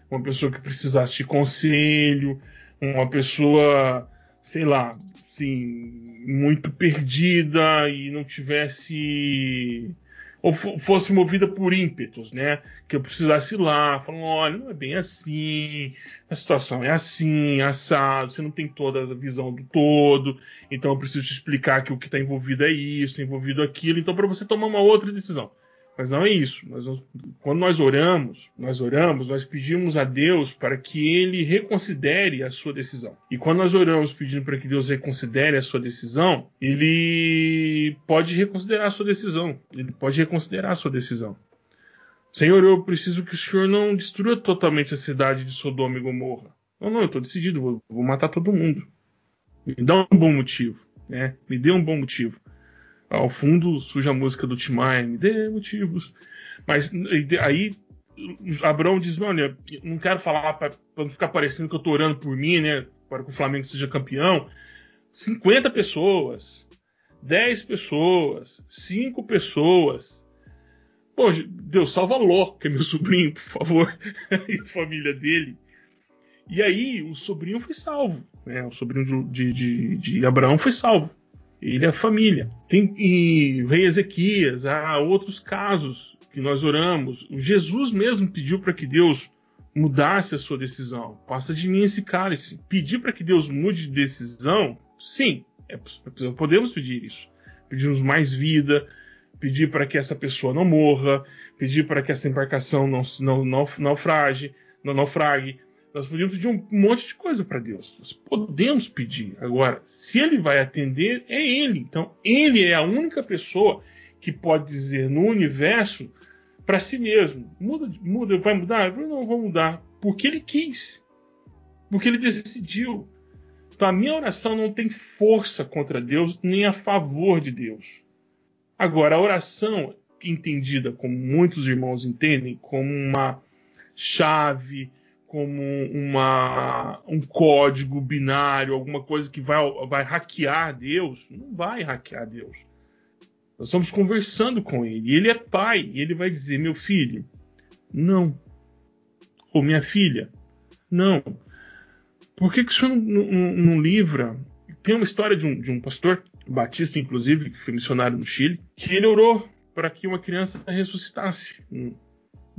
uma pessoa que precisasse de conselho, uma pessoa, sei lá, assim, muito perdida e não tivesse ou fo- fosse movida por ímpetos, né? Que eu precisasse ir lá, falando, olha, não é bem assim, a situação é assim, assado, você não tem toda a visão do todo, então eu preciso te explicar que o que está envolvido é isso, está envolvido aquilo, então para você tomar uma outra decisão. Mas não é isso. Nós quando nós oramos, nós oramos, nós pedimos a Deus para que Ele reconsidere a sua decisão. E quando nós oramos pedindo para que Deus reconsidere a sua decisão, Ele pode reconsiderar a sua decisão. Ele pode reconsiderar a sua decisão. Senhor, eu preciso que o Senhor não destrua totalmente a cidade de Sodoma e Gomorra. Não, não, eu tô decidido, vou, vou matar todo mundo. Me dá um bom motivo, né? Me dê um bom motivo. Ao fundo surge a música do Tim Maia, dê motivos. Mas aí Abraão diz: Olha, não quero falar para não ficar parecendo que eu tô orando por mim, né? Para que o Flamengo seja campeão. 50 pessoas, 10 pessoas, 5 pessoas. Pô, Deus, salva Ló, que é meu sobrinho, por favor, e a família dele. E aí o sobrinho foi salvo, né? O sobrinho de, de, de Abraão foi salvo. Ele é família. Tem e o rei Ezequias, há outros casos que nós oramos. O Jesus mesmo pediu para que Deus mudasse a sua decisão. Passa de mim esse cálice. Pedir para que Deus mude de decisão, sim, é, podemos pedir isso. Pedimos mais vida, pedir para que essa pessoa não morra, pedir para que essa embarcação não, não, não naufrage, não naufrague, nós podemos pedir um monte de coisa para Deus. Nós podemos pedir. Agora, se ele vai atender, é ele. Então, ele é a única pessoa que pode dizer no universo para si mesmo: muda, muda, vai mudar? Eu não vou mudar. Porque ele quis. Porque ele decidiu. Então, a minha oração não tem força contra Deus nem a favor de Deus. Agora, a oração, entendida como muitos irmãos entendem, como uma chave como uma, um código binário, alguma coisa que vai, vai hackear Deus. Não vai hackear Deus. Nós estamos conversando com ele. Ele é pai. E ele vai dizer: meu filho, não. Ou minha filha, não. Por que, que o senhor não, não, não livra? Tem uma história de um, de um pastor, batista inclusive, que foi missionário no Chile, que ele orou para que uma criança ressuscitasse.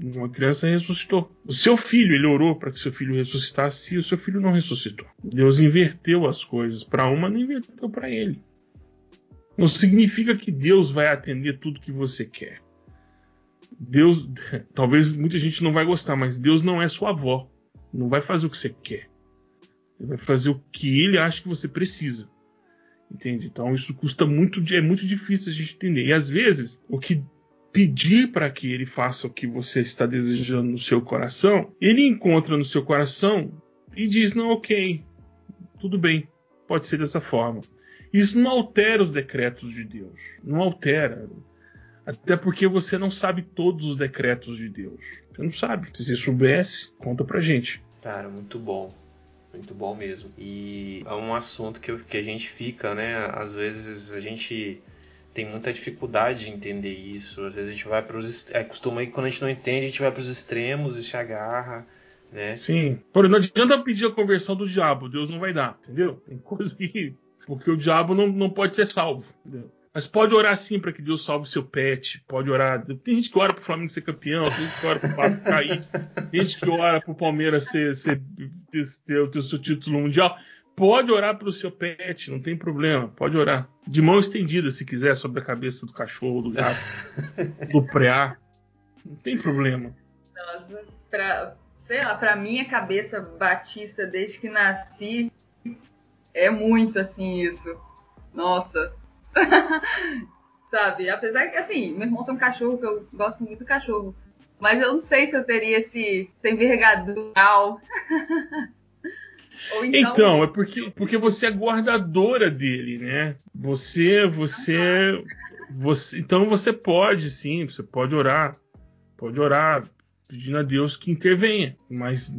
Uma criança ressuscitou. O seu filho, ele orou para que seu filho ressuscitasse e o seu filho não ressuscitou. Deus inverteu as coisas. Para uma, não inverteu para ele. Não significa que Deus vai atender tudo que você quer. Deus, talvez muita gente não vai gostar, mas Deus não é sua avó. Não vai fazer o que você quer. Ele vai fazer o que ele acha que você precisa. Entende? Então isso custa muito, é muito difícil a gente entender. E às vezes, o que pedir para que ele faça o que você está desejando no seu coração, ele encontra no seu coração e diz: não, ok, tudo bem, pode ser dessa forma. Isso não altera os decretos de Deus, não altera. Até porque você não sabe todos os decretos de Deus. Você não sabe. Se você soubesse, conta pra gente. Cara, muito bom. Muito bom mesmo. E é um assunto que, que a gente fica, né? Às vezes a gente tem muita dificuldade de entender isso. Às vezes a gente vai para os. É, costuma que quando a gente não entende, a gente vai para os extremos e se agarra. Né? Sim. Porém, não adianta pedir a conversão do diabo, Deus não vai dar, entendeu? Tem coisa que. Porque o diabo não, não pode ser salvo, entendeu? Mas pode orar sim para que Deus salve seu pet. Pode orar. Tem gente que ora para o Flamengo ser campeão, tem gente que ora para o Vasco cair, tem gente que ora para o Palmeiras ser, ser, ter, ter, ter o seu título mundial. Pode orar para o seu pet, não tem problema. Pode orar. De mão estendida, se quiser, sobre a cabeça do cachorro, do gato, do preá. Não tem problema. Nossa, pra, sei lá, pra minha cabeça batista desde que nasci, é muito assim isso. Nossa. Sabe? Apesar que, assim, meu irmão tem um cachorro, que eu gosto muito do cachorro. Mas eu não sei se eu teria esse, esse envergadura. Então... então, é porque, porque você é guardadora dele, né? Você, você, você. Então você pode, sim, você pode orar. Pode orar, pedindo a Deus que intervenha. Mas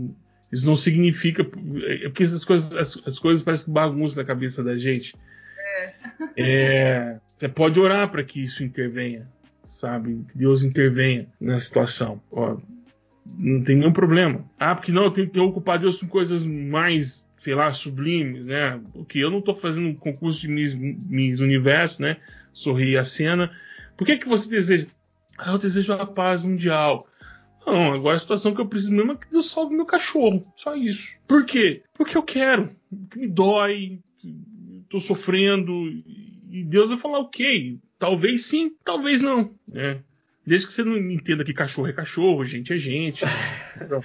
isso não significa. É porque essas coisas, as, as coisas parecem bagunça na cabeça da gente. É. é você pode orar para que isso intervenha, sabe? Que Deus intervenha na situação. Ó, não tem nenhum problema. Ah, porque não, eu tenho que ocupar Deus com coisas mais, sei lá, sublimes, né? Porque eu não estou fazendo um concurso de Miss, Miss Universo, né? Sorrir a cena. Por que, que você deseja? Ah, eu desejo a paz mundial. Não, agora a situação que eu preciso mesmo é que Deus salve meu cachorro. Só isso. Por quê? Porque eu quero. Porque me dói. Estou sofrendo. E Deus vai falar, ok. Talvez sim, talvez não. Né? Desde que você não entenda que cachorro é cachorro, gente é gente. Então,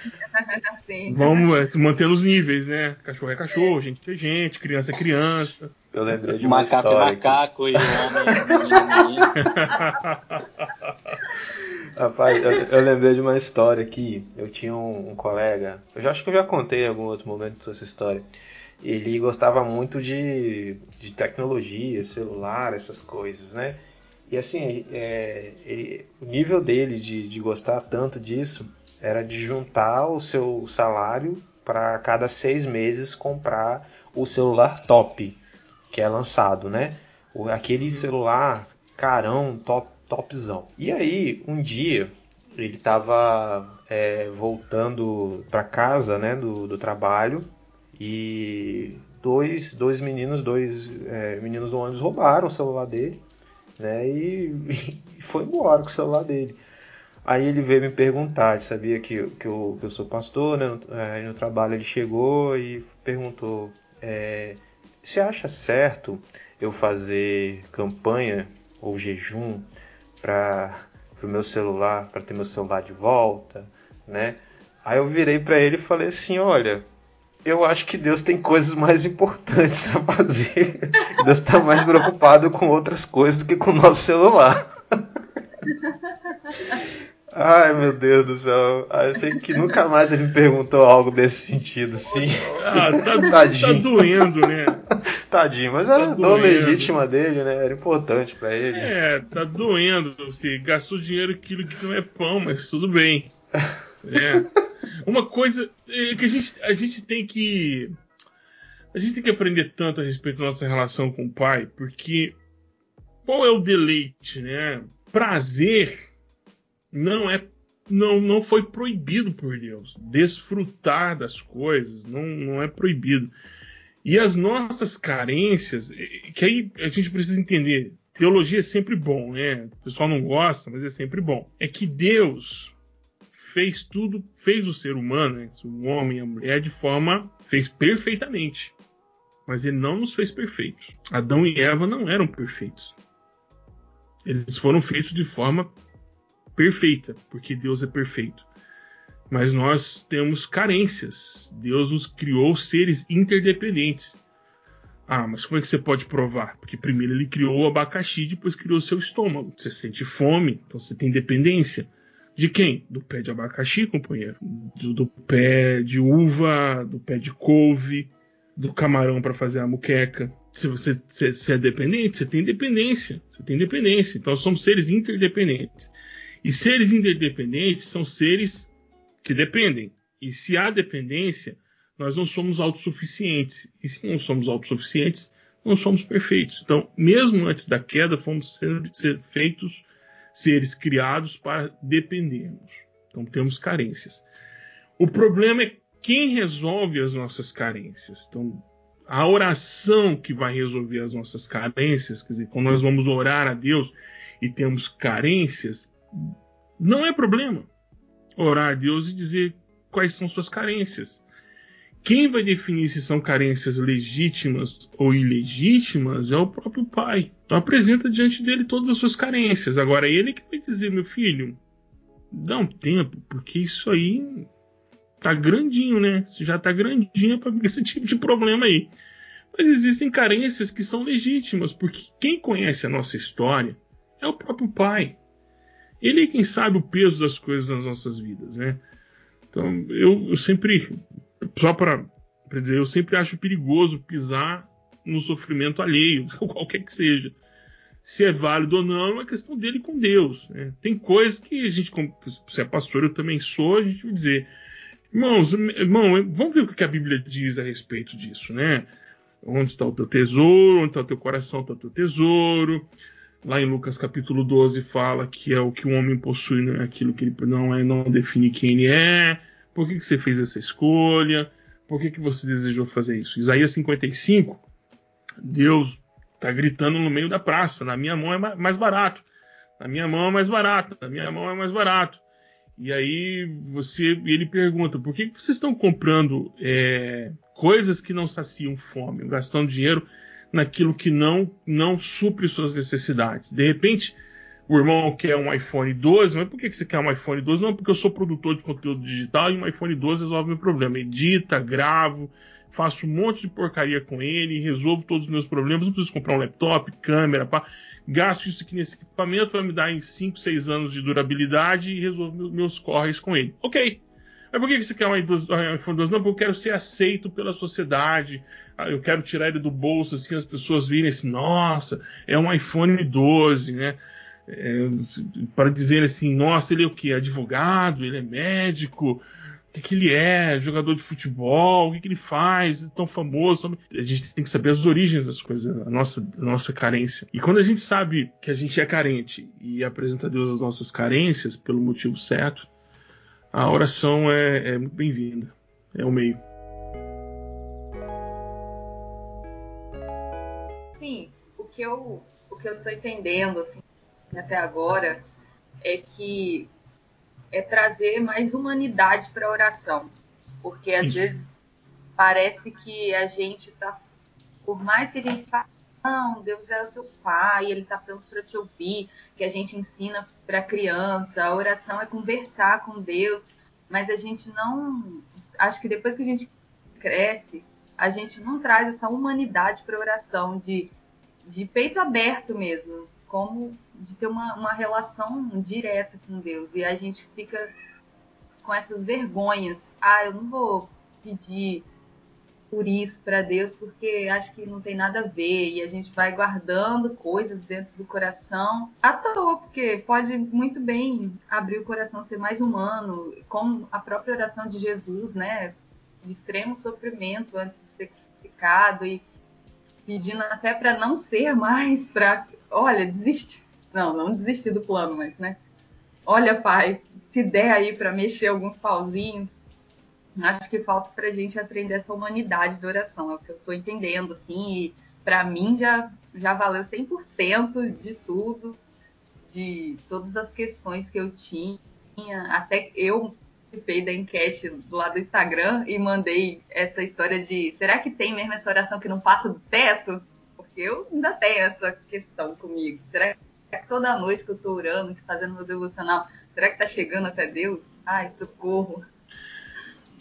vamos é, mantendo os níveis, né? Cachorro é cachorro, gente é gente, criança é criança. Eu lembrei de uma macaco é história. Macaco, é macaco e homem, Rapaz, eu, eu, lembrei de uma história aqui. Eu tinha um, um, colega, eu já acho que eu já contei em algum outro momento essa história. Ele gostava muito de, de tecnologia, celular, essas coisas, né? E assim, é, ele, o nível dele de, de gostar tanto disso era de juntar o seu salário para cada seis meses comprar o celular top que é lançado, né? Aquele celular carão, top, topzão. E aí, um dia, ele estava é, voltando para casa, né, do, do trabalho, e dois, dois meninos, dois é, meninos do ônibus roubaram o celular dele, né, e, e foi embora com o celular dele. Aí ele veio me perguntar, sabia que, que, eu, que eu sou pastor, né? Aí no trabalho ele chegou e perguntou: é, Você acha certo eu fazer campanha ou jejum para o meu celular, para ter meu celular de volta, né? Aí eu virei para ele e falei assim, olha, eu acho que Deus tem coisas mais importantes a fazer. Deus está mais preocupado com outras coisas do que com o nosso celular. Ai, meu Deus do céu. Eu sei que nunca mais ele me perguntou algo desse sentido, assim. Ah, tá, Tadinho. tá doendo, né? Tadinho, mas era tá a dor legítima dele, né? Era importante para ele. É, tá doendo. Você gastou dinheiro aquilo que não é pão, mas tudo bem. É. Uma coisa é que a gente, a gente tem que. A gente tem que aprender tanto a respeito da nossa relação com o pai, porque qual é o deleite, né? Prazer não é não, não foi proibido por Deus. Desfrutar das coisas não, não é proibido. E as nossas carências, que aí a gente precisa entender, teologia é sempre bom, né? O pessoal não gosta, mas é sempre bom. É que Deus fez tudo, fez o ser humano, né? o homem e a mulher, de forma. fez perfeitamente. Mas ele não nos fez perfeitos. Adão e Eva não eram perfeitos. Eles foram feitos de forma perfeita, porque Deus é perfeito. Mas nós temos carências. Deus nos criou seres interdependentes. Ah, mas como é que você pode provar? Porque primeiro ele criou o abacaxi, depois criou o seu estômago. Você sente fome, então você tem dependência. De quem? Do pé de abacaxi, companheiro. Do, do pé de uva, do pé de couve, do camarão para fazer a muqueca. Se você, se, se é dependente, você tem dependência. Você tem dependência. Então somos seres interdependentes. E seres independentes são seres que dependem. E se há dependência, nós não somos autossuficientes. E se não somos autossuficientes, não somos perfeitos. Então, mesmo antes da queda, fomos ser, ser feitos seres criados para dependermos. Então, temos carências. O problema é quem resolve as nossas carências. Então, a oração que vai resolver as nossas carências, quer dizer, quando nós vamos orar a Deus e temos carências, não é problema orar a Deus e dizer quais são suas carências. Quem vai definir se são carências legítimas ou ilegítimas é o próprio pai. Então apresenta diante dele todas as suas carências. Agora ele que vai dizer, meu filho, dá um tempo, porque isso aí tá grandinho, né? Já tá grandinho para esse tipo de problema aí. Mas existem carências que são legítimas, porque quem conhece a nossa história é o próprio pai. Ele é quem sabe o peso das coisas nas nossas vidas, né? Então, eu, eu sempre, só para dizer, eu sempre acho perigoso pisar no sofrimento alheio, qualquer que seja. Se é válido ou não é uma questão dele com Deus. Né? Tem coisas que a gente, se é pastor, eu também sou, a gente vai dizer, irmãos, irmão, vamos ver o que a Bíblia diz a respeito disso, né? Onde está o teu tesouro, onde está o teu coração, está o teu tesouro. Lá em Lucas capítulo 12 fala que é o que o homem possui, não é aquilo que ele não é, não define quem ele é. Por que, que você fez essa escolha? Por que, que você desejou fazer isso? Isaías 55, Deus está gritando no meio da praça: na minha mão é mais barato, na minha mão é mais barato, na minha mão é mais barato. E aí você, ele pergunta: por que, que vocês estão comprando é, coisas que não saciam fome, gastando dinheiro naquilo que não, não supre suas necessidades. De repente, o irmão quer um iPhone 12, mas por que você quer um iPhone 12? Não, porque eu sou produtor de conteúdo digital e um iPhone 12 resolve meu problema. Edita, gravo, faço um monte de porcaria com ele, resolvo todos os meus problemas, não preciso comprar um laptop, câmera, pá. gasto isso aqui nesse equipamento, vai me dar em 5, 6 anos de durabilidade e resolvo meus corres com ele. Ok. Mas por que você quer um iPhone 12? Não, porque eu quero ser aceito pela sociedade. Ah, eu quero tirar ele do bolso, assim, as pessoas virem assim, nossa, é um iPhone 12, né? É, para dizer assim, nossa, ele é o que? Advogado, ele é médico, o que, que ele é? Jogador de futebol, o que, que ele faz? É tão famoso. A gente tem que saber as origens das coisas, a nossa, a nossa carência. E quando a gente sabe que a gente é carente e apresenta a Deus as nossas carências pelo motivo certo, a oração é, é muito bem-vinda. É o meio. Sim, o que eu o que eu estou entendendo assim até agora é que é trazer mais humanidade para a oração. Porque às Isso. vezes parece que a gente está, por mais que a gente fale, não, Deus é o seu pai, ele está pronto para te ouvir, que a gente ensina para criança, a oração é conversar com Deus, mas a gente não, acho que depois que a gente cresce, a gente não traz essa humanidade para a oração, de, de peito aberto mesmo, como de ter uma, uma relação direta com Deus. E a gente fica com essas vergonhas. Ah, eu não vou pedir por isso para Deus porque acho que não tem nada a ver e a gente vai guardando coisas dentro do coração à toa, porque pode muito bem abrir o coração ser mais humano, como a própria oração de Jesus, né, de extremo sofrimento antes de ser crucificado e pedindo até para não ser mais, para olha, desistir. Não, não desistir do plano, mas, né? Olha, pai, se der aí para mexer alguns pauzinhos, acho que falta pra gente aprender essa humanidade da oração. É o que eu tô entendendo, assim, e pra mim já, já valeu 100% de tudo, de todas as questões que eu tinha. Até eu participei da enquete lado do Instagram e mandei essa história de será que tem mesmo essa oração que não passa do teto? Porque eu ainda tenho essa questão comigo. Será que toda noite que eu tô orando, fazendo meu devocional, será que tá chegando até Deus? Ai, socorro.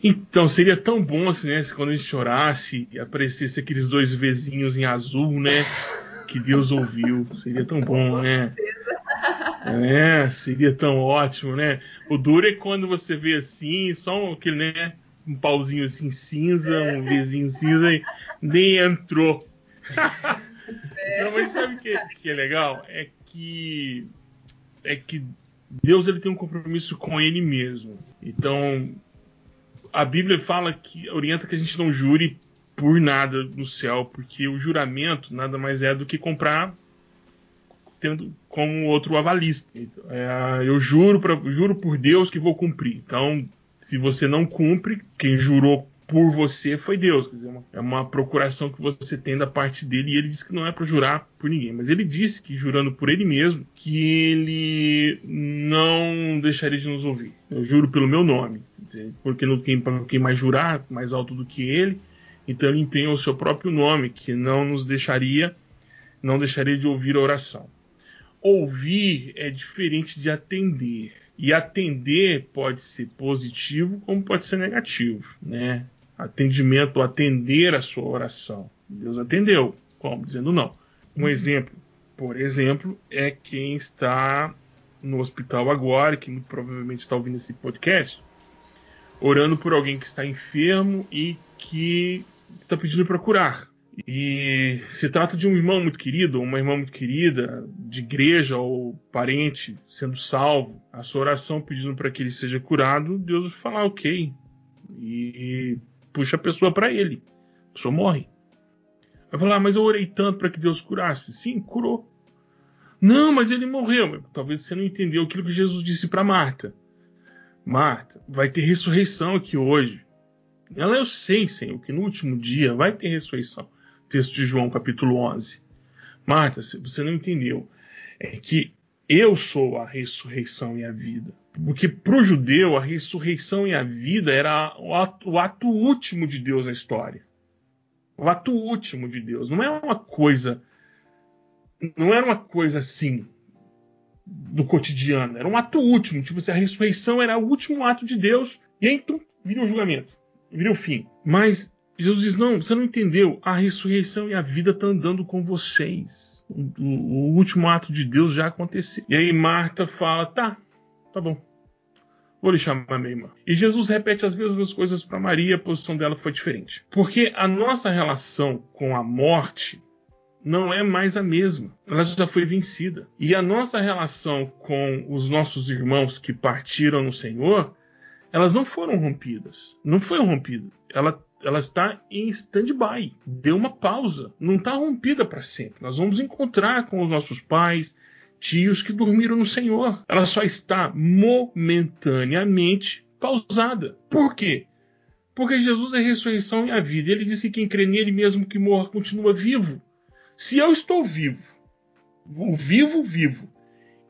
Então, seria tão bom assim, né? Se quando a gente orasse e aparecesse aqueles dois vizinhos em azul, né? Que Deus ouviu. Seria tão bom, né? É, seria tão ótimo, né? O duro é quando você vê assim, só aquele, né? Um pauzinho assim cinza, um vizinho cinza e nem entrou. Não, mas sabe o que, que é legal? É que é que Deus ele tem um compromisso com Ele mesmo. Então a Bíblia fala que orienta que a gente não jure por nada no céu, porque o juramento nada mais é do que comprar tendo como outro avalista. É, eu juro, pra, juro por Deus que vou cumprir. Então, se você não cumpre, quem jurou por você foi Deus. Quer dizer, uma, é uma procuração que você tem da parte dele e ele disse que não é para jurar por ninguém. Mas ele disse que, jurando por ele mesmo, que ele não deixaria de nos ouvir. Eu juro pelo meu nome. Dizer, porque não tem para quem mais jurar, mais alto do que ele. Então ele empenha o seu próprio nome, que não nos deixaria, não deixaria de ouvir a oração ouvir é diferente de atender. E atender pode ser positivo como pode ser negativo, né? Atendimento, atender a sua oração. Deus atendeu, como dizendo não. Um exemplo, por exemplo, é quem está no hospital agora, que muito provavelmente está ouvindo esse podcast, orando por alguém que está enfermo e que está pedindo para curar. E se trata de um irmão muito querido, ou uma irmã muito querida, de igreja ou parente sendo salvo, a sua oração pedindo para que ele seja curado, Deus vai falar ok. E puxa a pessoa para ele. A pessoa morre. Vai falar, ah, mas eu orei tanto para que Deus curasse. Sim, curou. Não, mas ele morreu. Talvez você não entendeu aquilo que Jesus disse para Marta. Marta, vai ter ressurreição aqui hoje. Ela, eu sei, Senhor, que no último dia vai ter ressurreição texto de João, capítulo 11. Marta, você não entendeu. É que eu sou a ressurreição e a vida. Porque para o judeu, a ressurreição e a vida era o ato, o ato, último de Deus na história. O ato último de Deus. Não é uma coisa. Não era uma coisa assim do cotidiano. Era um ato último. Tipo assim, a ressurreição era o último ato de Deus. E aí então vira o julgamento. Vira o fim. Mas Jesus diz: Não, você não entendeu. A ressurreição e a vida estão andando com vocês. O, o, último ato de Deus já aconteceu. E aí Marta fala: Tá, tá bom. Vou lhe chamar minha irmã. E Jesus repete as mesmas coisas para Maria, a posição dela foi diferente. Porque a nossa relação com a morte não é mais a mesma. Ela já foi vencida. E a nossa relação com os nossos irmãos que partiram no Senhor, elas não foram rompidas. Não foi rompida. Ela, ela está em stand-by. Deu uma pausa. Não está rompida para sempre. Nós vamos encontrar com os nossos pais, tios que dormiram no Senhor. Ela só está momentaneamente pausada. Por quê? Porque Jesus é a ressurreição e a vida. Ele disse que quem crê nele, mesmo que morra, continua vivo. Se eu estou vivo, o vivo, vivo,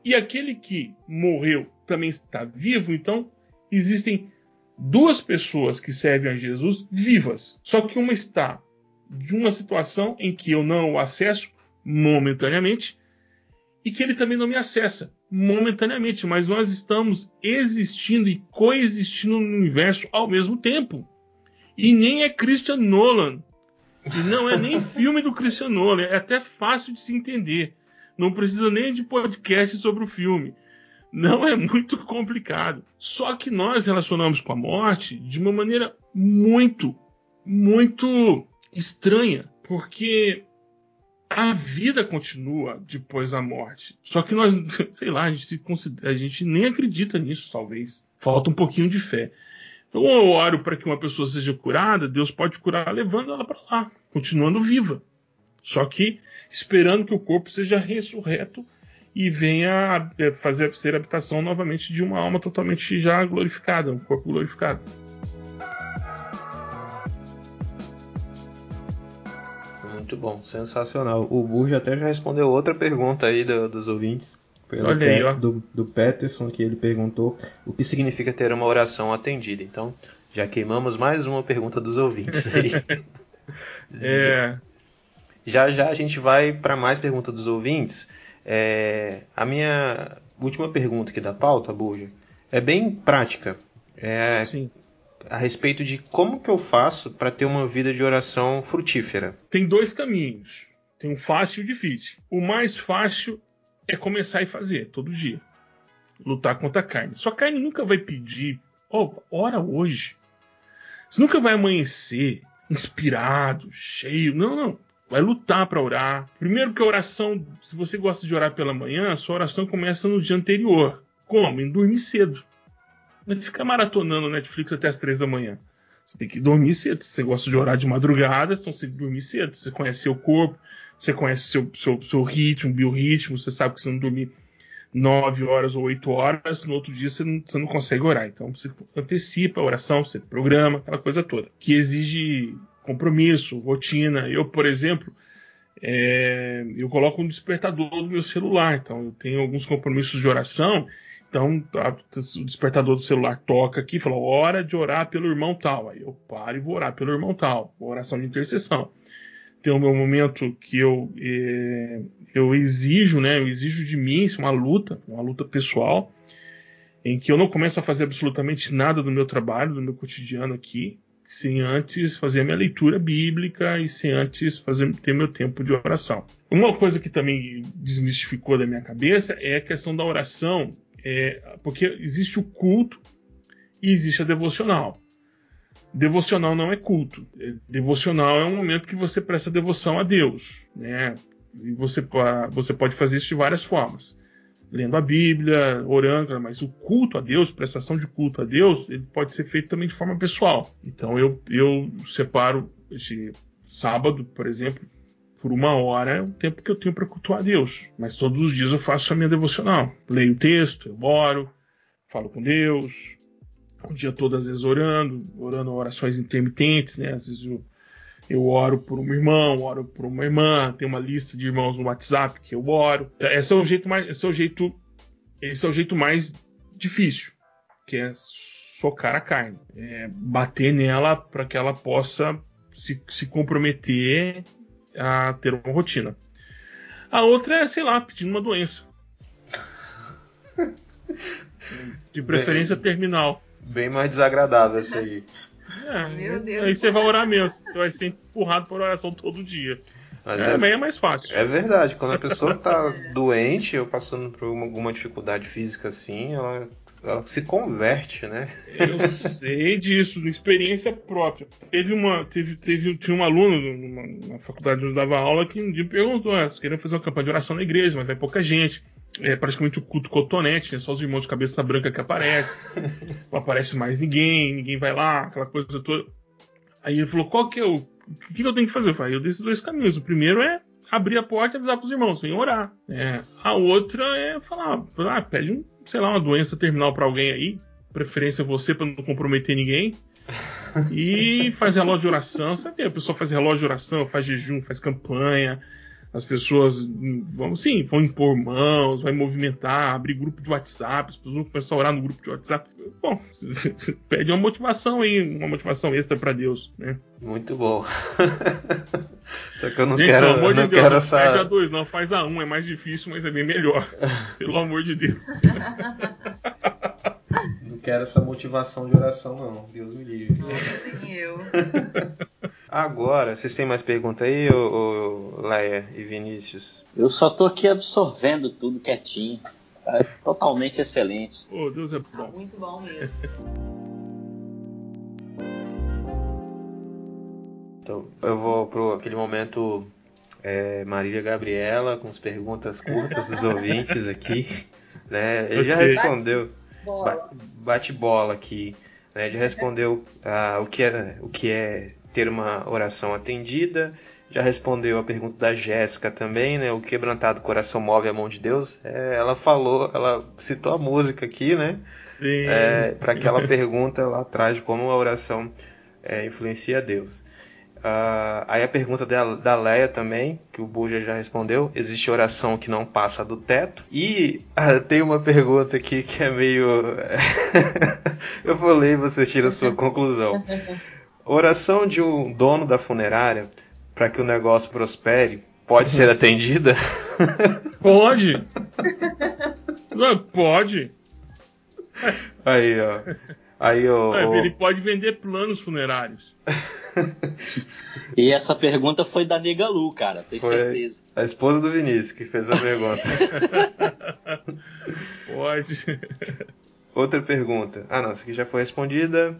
e aquele que morreu também está vivo, então existem duas pessoas que servem a Jesus vivas. Só que uma está de uma situação em que eu não o acesso momentaneamente e que ele também não me acessa momentaneamente, mas nós estamos existindo e coexistindo no universo ao mesmo tempo. E nem é Christian Nolan e não é nem filme do Christian Nolan, é até fácil de se entender. Não precisa nem de podcast sobre o filme. Não é muito complicado. Só que nós relacionamos com a morte de uma maneira muito, muito estranha, porque a vida continua depois da morte. Só que nós, sei lá, a gente, a gente nem acredita nisso, talvez. Falta um pouquinho de fé. Então eu oro para que uma pessoa seja curada, Deus pode curar levando ela para lá, continuando viva. Só que esperando que o corpo seja ressurreto e venha é, fazer ser habitação novamente de uma alma totalmente já glorificada, um corpo glorificado. Muito bom, sensacional. O Burge até já respondeu outra pergunta aí do, dos ouvintes. Olha aí, ó. Do, do Peterson, que ele perguntou o que significa ter uma oração atendida. Então, já queimamos mais uma pergunta dos ouvintes aí. é. Já já a gente vai para mais perguntas dos ouvintes. É, a minha última pergunta aqui da pauta, Burja, é bem prática. É Sim. a respeito de como que eu faço para ter uma vida de oração frutífera. Tem dois caminhos. Tem um fácil e o difícil. O mais fácil é começar e fazer todo dia. Lutar contra a carne. Sua carne nunca vai pedir, oh, ora hoje. Você nunca vai amanhecer inspirado, cheio. Não, não. Vai lutar para orar. Primeiro que a oração, se você gosta de orar pela manhã, sua oração começa no dia anterior. Como? Em dormir cedo. Não ficar maratonando Netflix até as três da manhã. Você tem que dormir cedo. Se você gosta de orar de madrugada, então você tem que dormir cedo. Você conhece seu corpo, você conhece seu, seu, seu ritmo, biorritmo, você sabe que você não dormir 9 horas ou 8 horas, no outro dia você não, você não consegue orar. Então você antecipa a oração, você programa, aquela coisa toda. Que exige compromisso, rotina. Eu, por exemplo, é, eu coloco um despertador no meu celular. Então eu tenho alguns compromissos de oração. Então a, o despertador do celular toca aqui, fala hora de orar pelo irmão tal. Aí eu paro e vou orar pelo irmão tal. Oração de intercessão tem o meu momento que eu, é, eu exijo, né? Eu exijo de mim, isso é uma luta, uma luta pessoal, em que eu não começo a fazer absolutamente nada do meu trabalho, do meu cotidiano aqui, sem antes fazer minha leitura bíblica e sem antes fazer ter meu tempo de oração. Uma coisa que também desmistificou da minha cabeça é a questão da oração, é, porque existe o culto e existe a devocional devocional não é culto. Devocional é um momento que você presta devoção a Deus, né? E você, você pode fazer isso de várias formas. Lendo a Bíblia, orando, mas o culto a Deus, prestação de culto a Deus, ele pode ser feito também de forma pessoal. Então eu, eu separo esse sábado, por exemplo, por uma hora é o tempo que eu tenho para cultuar a Deus. Mas todos os dias eu faço a minha devocional. Leio o texto, eu oro, falo com Deus, o dia todo, às vezes, orando, orando orações intermitentes, né? Às vezes eu, eu oro por um irmão, oro por uma irmã, tem uma lista de irmãos no WhatsApp que eu oro. Esse é o jeito mais, esse é o jeito, esse é o jeito mais difícil, que é socar a carne, é bater nela para que ela possa se, se comprometer a ter uma rotina. A outra é, sei lá, pedindo uma doença. De preferência terminal bem mais desagradável essa aí. É, Meu Deus. Aí você vai orar mesmo. Você vai ser empurrado por oração todo dia. Mas É, é, é mais fácil. é verdade, quando a pessoa tá doente ou passando por uma- alguma dificuldade física assim, ela, ela se converte, né? Eu sei disso, de experiência própria. Teve uma, teve, teve, tinha um aluno numa, na faculdade onde eu dava aula que um dia me perguntou: ah, fazer uma campanha de oração na igreja, mas vai pouca gente. É praticamente o culto cotonete, né? Só os irmãos de cabeça branca que aparecem. Não aparece mais ninguém, ninguém vai lá, aquela coisa toda. Aí ele falou: qual que é o. O que eu tenho que fazer? Eu falei: eu dei esses dois caminhos. O primeiro é abrir a porta e avisar pros irmãos, vem orar. É. A outra é falar: ah, pede um, sei lá, uma doença terminal pra alguém aí, preferência você pra não comprometer ninguém. E faz relógio de oração, sabe? A pessoa faz relógio de oração, faz jejum, faz campanha. As pessoas hum, vão, sim, vão impor mãos, vai movimentar, abrir grupo de WhatsApp, as pessoas vão começar a orar no grupo de WhatsApp. Bom, pede uma motivação aí, uma motivação extra pra Deus, né? Muito bom. Só que eu não Gente, quero, pelo amor não de Deus, quero não pede a essa. dois, não, faz a um, é mais difícil, mas é bem melhor. Pelo amor de Deus. Não quero essa motivação de oração, não. Deus me livre. Nem eu. Agora, vocês têm mais pergunta aí, ô, ô, Leia e Vinícius? Eu só tô aqui absorvendo tudo quietinho. Tá totalmente excelente. Oh, Deus é Tá bom. muito bom mesmo. Então, eu vou pro aquele momento é, Marília Gabriela com as perguntas curtas dos ouvintes aqui. Né? Ele já Ok. respondeu. Bola. Ba- Bate bola aqui. Né? Já respondeu ah, o, que é, o que é ter uma oração atendida. Já respondeu a pergunta da Jéssica também, né? O quebrantado coração move a mão de Deus. É, ela falou, ela citou a música aqui, né? Sim. para aquela pergunta lá atrás de como a oração é, influencia Deus. Ah, aí a pergunta da, da Leia também, que o Buja já respondeu: existe oração que não passa do teto? E ah, tem uma pergunta aqui que é meio. Eu vou ler e você tira a sua conclusão. Oração de um dono da funerária para que o negócio prospere pode ser atendida? Pode. Não, pode. Aí, ó. Aí, ó. É, ó- Ele pode vender planos funerários. E essa pergunta foi da Nega Lu, cara, tenho Foi. certeza. A esposa do Vinícius que fez a pergunta. Pode. Outra pergunta. Ah, não, essa aqui já foi respondida.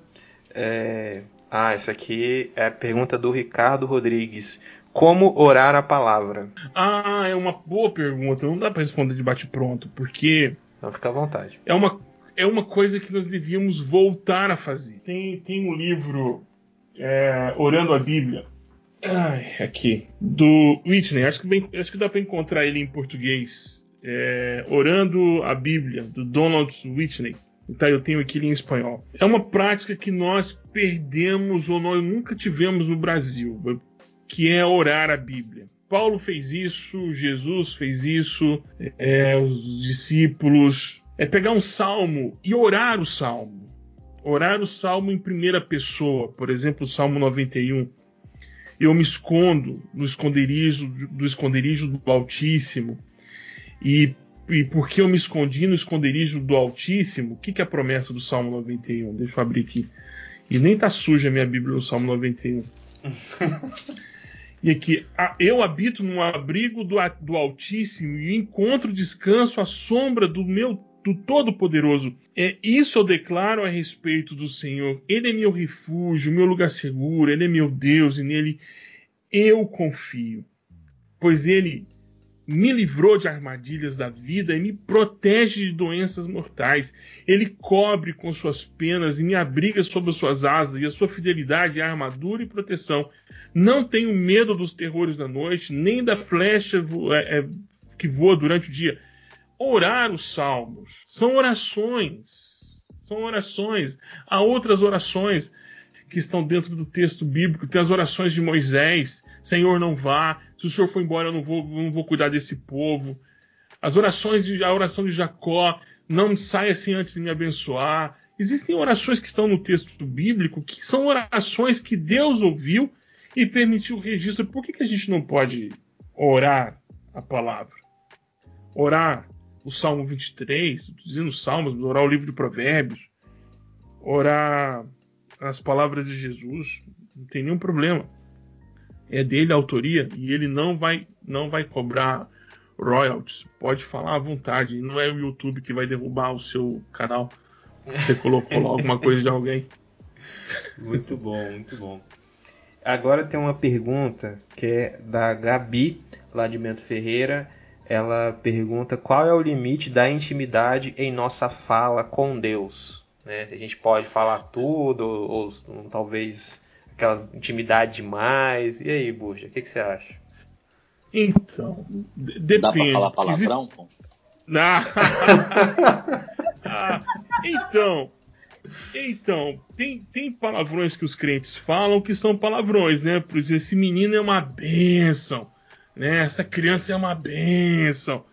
É... Ah, essa aqui é a pergunta do Ricardo Rodrigues. Como orar a palavra? Ah, é uma boa pergunta. Não dá pra responder de bate-pronto, porque Então fica à vontade. é uma, é uma coisa que nós devíamos voltar a fazer. Tem, tem um livro, é, Orando a Bíblia. Ai, aqui. Do Whitney. Acho que, bem- acho que dá pra encontrar ele em português. É, Orando a Bíblia, do Donald Whitney. Tá, eu tenho aqui ele em espanhol. É uma prática que nós perdemos ou nós nunca tivemos no Brasil, que é orar a Bíblia. Paulo fez isso, Jesus fez isso, é, os discípulos. É pegar um salmo e orar o salmo. Orar o salmo em primeira pessoa, por exemplo, o Salmo 91. Eu me escondo no esconderijo do esconderijo do Altíssimo. E, e porque eu me escondi no esconderijo do Altíssimo, o que, que é a promessa do Salmo 91? Deixa eu abrir aqui. E nem tá suja a minha Bíblia no Salmo 91. E aqui, "Ah, eu habito no abrigo do, do Altíssimo e encontro descanso à sombra do meu do Todo-Poderoso. É isso eu declaro a respeito do Senhor. Ele é meu refúgio, meu lugar seguro, ele é meu Deus e nele eu confio. Pois ele me livrou de armadilhas da vida e me protege de doenças mortais. Ele cobre com suas penas e me abriga sob as suas asas, e a sua fidelidade é armadura e proteção. Não tenho medo dos terrores da noite, nem da flecha é, é, que voa durante o dia. Orar os salmos são orações. São orações. Há outras orações que estão dentro do texto bíblico. Tem as orações de Moisés: Senhor, não vá. Se o Senhor for embora, eu não vou, não vou cuidar desse povo. As orações de a oração de Jacó: Não saia sem antes de me abençoar. Existem orações que estão no texto bíblico que são orações que Deus ouviu e permitiu o registro. Por que, que a gente não pode orar a palavra? Orar o Salmo 23, estou dizendo Salmos, orar o livro de Provérbios, orar as palavras de Jesus, não tem nenhum problema. É dele a autoria e ele não vai, não vai cobrar royalties. Pode falar à vontade. Não é o YouTube que vai derrubar o seu canal. Você colocou lá alguma coisa de alguém. Muito bom, muito bom. Agora tem uma pergunta que é da Gabi, lá de Bento Ferreira. Ela pergunta qual é o limite da intimidade em nossa fala com Deus. Né? A gente pode falar tudo, ou, ou talvez aquela intimidade demais. E aí, Buja, o que, que, você acha? Então, depende. Dá pra falar palavrão, existe... pô? ah, então, então, tem, tem palavrões que os crentes falam que são palavrões, né? Por exemplo, esse menino é uma bênção, né? Essa criança é uma bênção.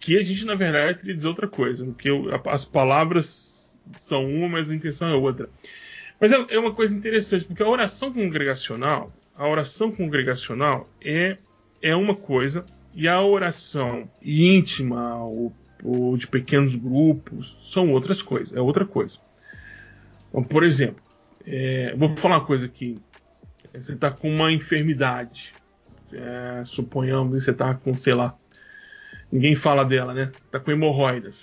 Que a gente, na verdade, queria dizer outra coisa, porque as palavras são uma, mas a intenção é outra. Mas é, é uma coisa interessante, porque a oração congregacional, a oração congregacional é, é uma coisa, e a oração íntima ou, ou de pequenos grupos são outras coisas, é outra coisa. Então, por exemplo, é, vou falar uma coisa aqui. Você está com uma enfermidade. É, suponhamos que você está com, sei lá. Ninguém fala dela, né? Está com hemorroidas.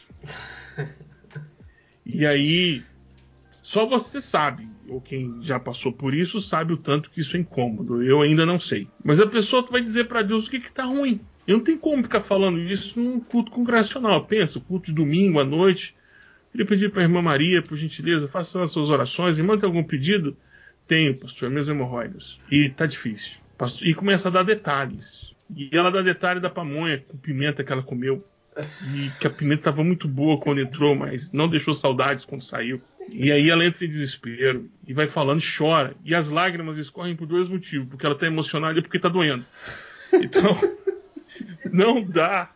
E aí, só você sabe, ou quem já passou por isso, sabe o tanto que isso é incômodo. Eu ainda não sei. Mas a pessoa vai dizer para Deus o que está ruim. Eu não tem como ficar falando isso num culto congregacional. Pensa, culto de domingo à noite. Queria pedir para a irmã Maria, por gentileza, faça as suas orações. Irmã, tem algum pedido? Tenho, pastor, minhas hemorroidas. E tá difícil. E começa a dar detalhes. E ela dá detalhe da pamonha com pimenta que ela comeu. E que a pimenta estava muito boa quando entrou, mas não deixou saudades quando saiu. E aí ela entra em desespero e vai falando, chora. E as lágrimas escorrem por dois motivos: porque ela está emocionada e porque está doendo. Então, não dá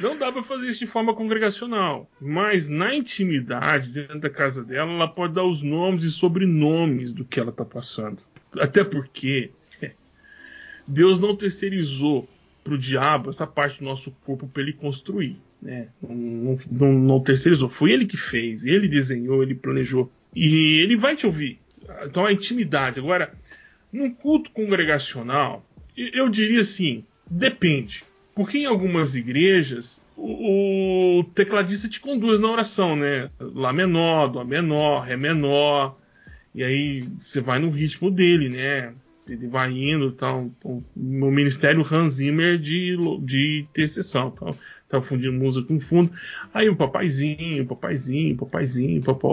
não dá para fazer isso de forma congregacional, mas na intimidade, dentro da casa dela, ela pode dar os nomes e sobrenomes do que ela está passando. Até porque Deus não terceirizou para o diabo essa parte do nosso corpo para ele construir. Né? Não, não, não, terceirizou. Foi ele que fez, ele desenhou, ele planejou. E ele vai te ouvir. Então a intimidade. Agora, num culto congregacional, eu diria assim: depende. Porque em algumas igrejas o, o tecladista te conduz na oração, né? Lá menor, Dó menor, Ré menor. E aí você vai no ritmo dele, né? Ele vai indo, tal. Então, no ministério Hans Zimmer de, de intercessão. Então, Tava fundindo música com fundo. Aí o papaizinho, papaizinho, papaizinho, papó,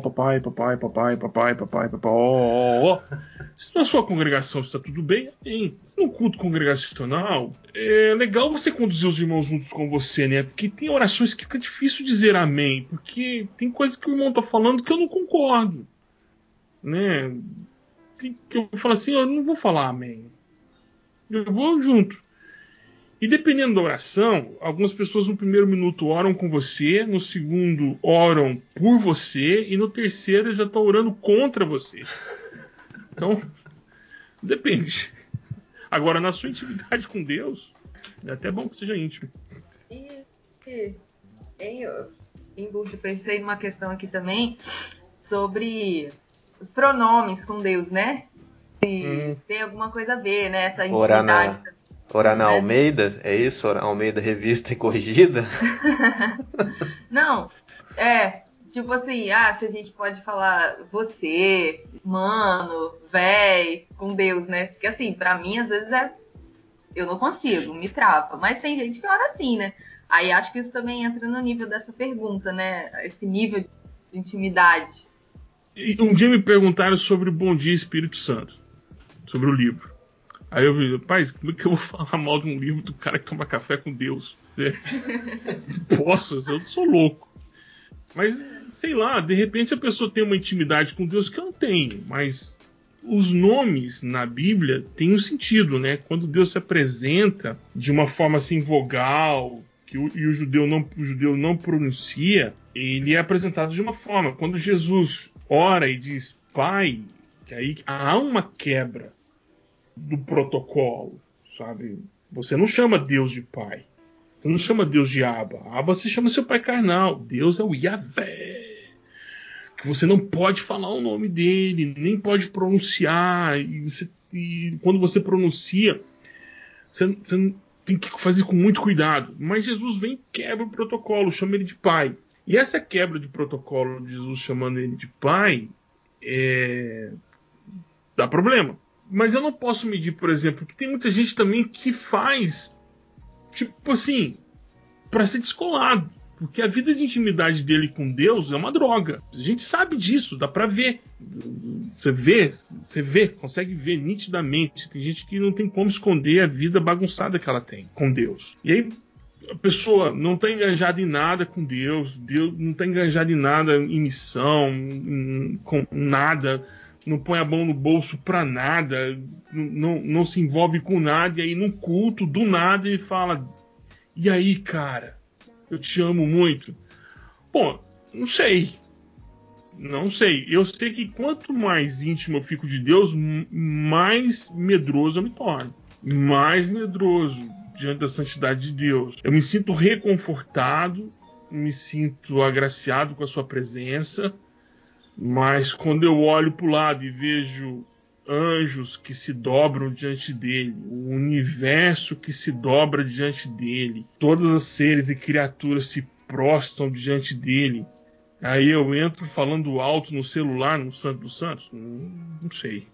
papai, papai, papai, papai, papai, papai. Se na sua congregação está tudo bem, amém. No culto congregacional, é legal você conduzir os irmãos juntos com você, né? Porque tem orações que fica difícil dizer amém, porque tem coisas que o irmão tá falando que eu não concordo, né? Que eu falo assim, eu não vou falar amém. Eu vou junto. E dependendo da oração, algumas pessoas no primeiro minuto oram com você, no segundo oram por você e no terceiro já estão orando contra você. Então, depende. Agora, na sua intimidade com Deus, é até bom que seja íntimo. E, e em, em eu pensei numa questão aqui também sobre os pronomes com Deus, né? Se hum. tem alguma coisa a ver, né? Essa intimidade Orar na é. Almeida, é isso? Almeida Revista e Corrigida? Não, é, tipo assim, ah, se a gente pode falar você, mano, véi, com Deus, né? Porque assim, pra mim, às vezes é. Eu não consigo, me trava. Mas tem gente que ora assim, né? Aí acho que isso também entra no nível dessa pergunta, né? Esse nível de intimidade. Um dia me perguntaram sobre Bom Dia Espírito Santo, sobre o livro. Aí eu vi, pai, como é que eu vou falar mal de um livro do cara que toma café com Deus? É. Posso, eu sou louco. Mas, sei lá, de repente a pessoa tem uma intimidade com Deus que eu não tenho, mas os nomes na Bíblia têm um sentido, né? Quando Deus se apresenta de uma forma assim vogal, que o, e o judeu não, o judeu não pronuncia, ele é apresentado de uma forma. Quando Jesus ora e diz Pai, que aí há uma quebra do protocolo, sabe? Você não chama Deus de pai. Você não chama Deus de Abba. Abba se chama seu pai carnal. Deus é o Yahvé. que você não pode falar o nome dele, nem pode pronunciar. E, você, e quando você pronuncia, você, você, tem que fazer com muito cuidado. Mas Jesus vem e quebra o protocolo, chama ele de pai. E essa quebra de protocolo de Jesus chamando ele de pai é... dá problema. Mas eu não posso medir, por exemplo, que tem muita gente também que faz, tipo assim, para ser descolado. Porque a vida de intimidade dele com Deus é uma droga. A gente sabe disso, dá para ver. Você vê, você vê, consegue ver nitidamente. Tem gente que não tem como esconder a vida bagunçada que ela tem com Deus. E aí a pessoa não está engajada em nada com Deus, Deus não está engajada em nada em missão, em, com nada, não põe a mão no bolso para nada, não, não se envolve com nada, e aí no culto, do nada, ele fala: E aí, cara? eu te amo muito. Bom, não sei. Não sei. Eu sei que quanto mais íntimo eu fico de Deus, mais medroso eu me torno. Mais medroso diante da santidade de Deus. Eu me sinto reconfortado, me sinto agraciado com a sua presença, mas quando eu olho para o lado e vejo anjos que se dobram diante dele, o universo que se dobra diante dele, todas as seres e criaturas se prostam diante dele. Aí eu entro falando alto no celular, no Santo dos Santos? Não, não sei.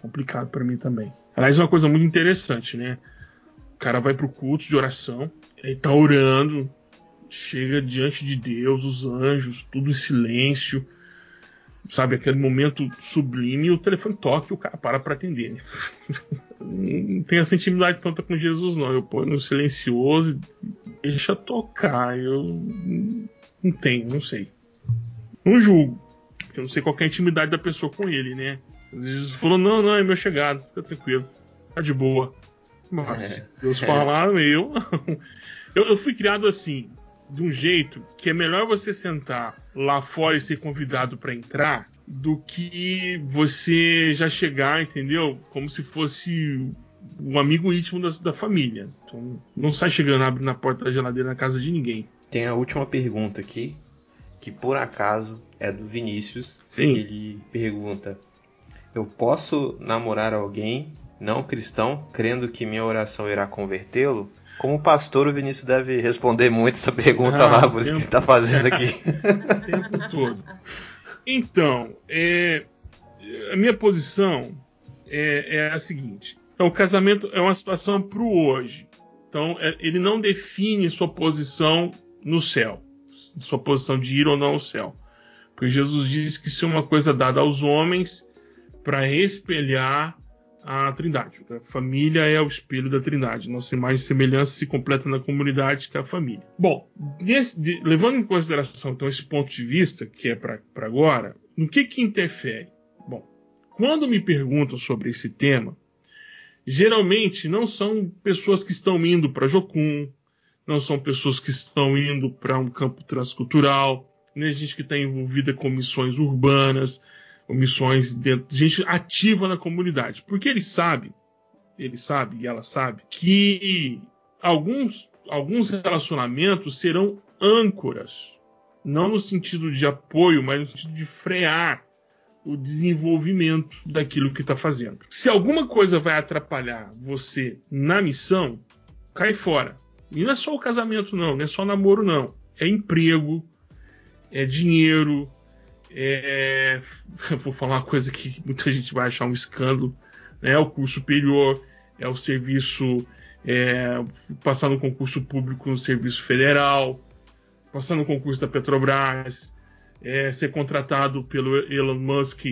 Complicado para mim também. Aliás, é uma coisa muito interessante, né? O cara vai pro culto de oração, ele tá orando, chega diante de Deus, os anjos, tudo em silêncio sabe, aquele momento sublime, o telefone toca e o cara para para atender. Né? não tem essa intimidade tanta com Jesus, não. Eu ponho no silencioso e deixa tocar. Eu não tenho, não sei. Não julgo. Eu não sei qual é a intimidade da pessoa com ele, né? Às vezes falou, não, não, é meu chegado, fica tranquilo, tá de boa. Mas é. Deus falar, eu, eu. Eu fui criado assim de um jeito que é melhor você sentar lá fora e ser convidado para entrar do que você já chegar, entendeu? Como se fosse um amigo íntimo da, da família. Então, não sai chegando abre na porta da geladeira na casa de ninguém. Tem a última pergunta aqui, que por acaso é do Vinícius. Sim. Ele pergunta: Eu posso namorar alguém não cristão, crendo que minha oração irá convertê-lo? Como pastor, o Vinícius deve responder muito essa pergunta ah, lá, por isso que ele está fazendo aqui. o tempo todo. Então, é, a minha posição é, é, a seguinte. Então, o casamento é uma situação para o hoje. Então, é, ele não define sua posição no céu, sua posição de ir ou não ao céu. Porque Jesus diz que isso é uma coisa dada aos homens para espelhar a Trindade. A família é o espelho da Trindade. Nossa imagem e semelhança se completa na comunidade que é a família. Bom, de, levando em consideração então esse ponto de vista que é para agora, no que que interfere? Bom, quando me perguntam sobre esse tema, geralmente não são pessoas que estão indo para Jocum, não são pessoas que estão indo para um campo transcultural, nem gente que está envolvida com missões urbanas, missões dentro, gente ativa na comunidade, porque ele sabe, ele sabe e ela sabe que alguns alguns relacionamentos serão âncoras, não no sentido de apoio, mas no sentido de frear o desenvolvimento daquilo que está fazendo. Se alguma coisa vai atrapalhar você na missão, cai fora. E não é só o casamento, não, não é só namoro, não. É emprego, é dinheiro, é, vou falar uma coisa que muita gente vai achar um escândalo. Né? O curso superior, é o serviço, é, passar no concurso público no serviço federal, passar no concurso da Petrobras, é, ser contratado pelo Elon Musk,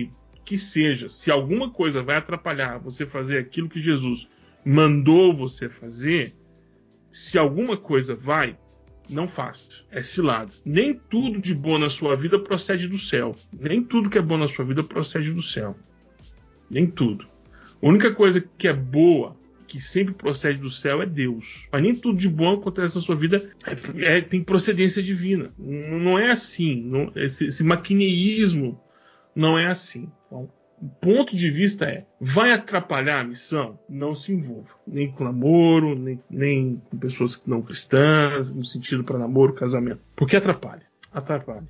que seja. Se alguma coisa vai atrapalhar você fazer aquilo que Jesus mandou você fazer, se alguma coisa vai, não faça. É cilado. Nem tudo de bom na sua vida procede do céu. Nem tudo que é bom na sua vida procede do céu. Nem tudo. A única coisa que é boa, que sempre procede do céu, é Deus. Mas nem tudo de bom acontece na sua vida é, é, tem procedência divina. Não é assim. Não, esse, esse maquineísmo não é assim. Então, ponto de vista é: vai atrapalhar a missão? Não se envolva. Nem com namoro, nem, nem com pessoas não cristãs, no sentido para namoro, casamento. Porque atrapalha. Atrapalha.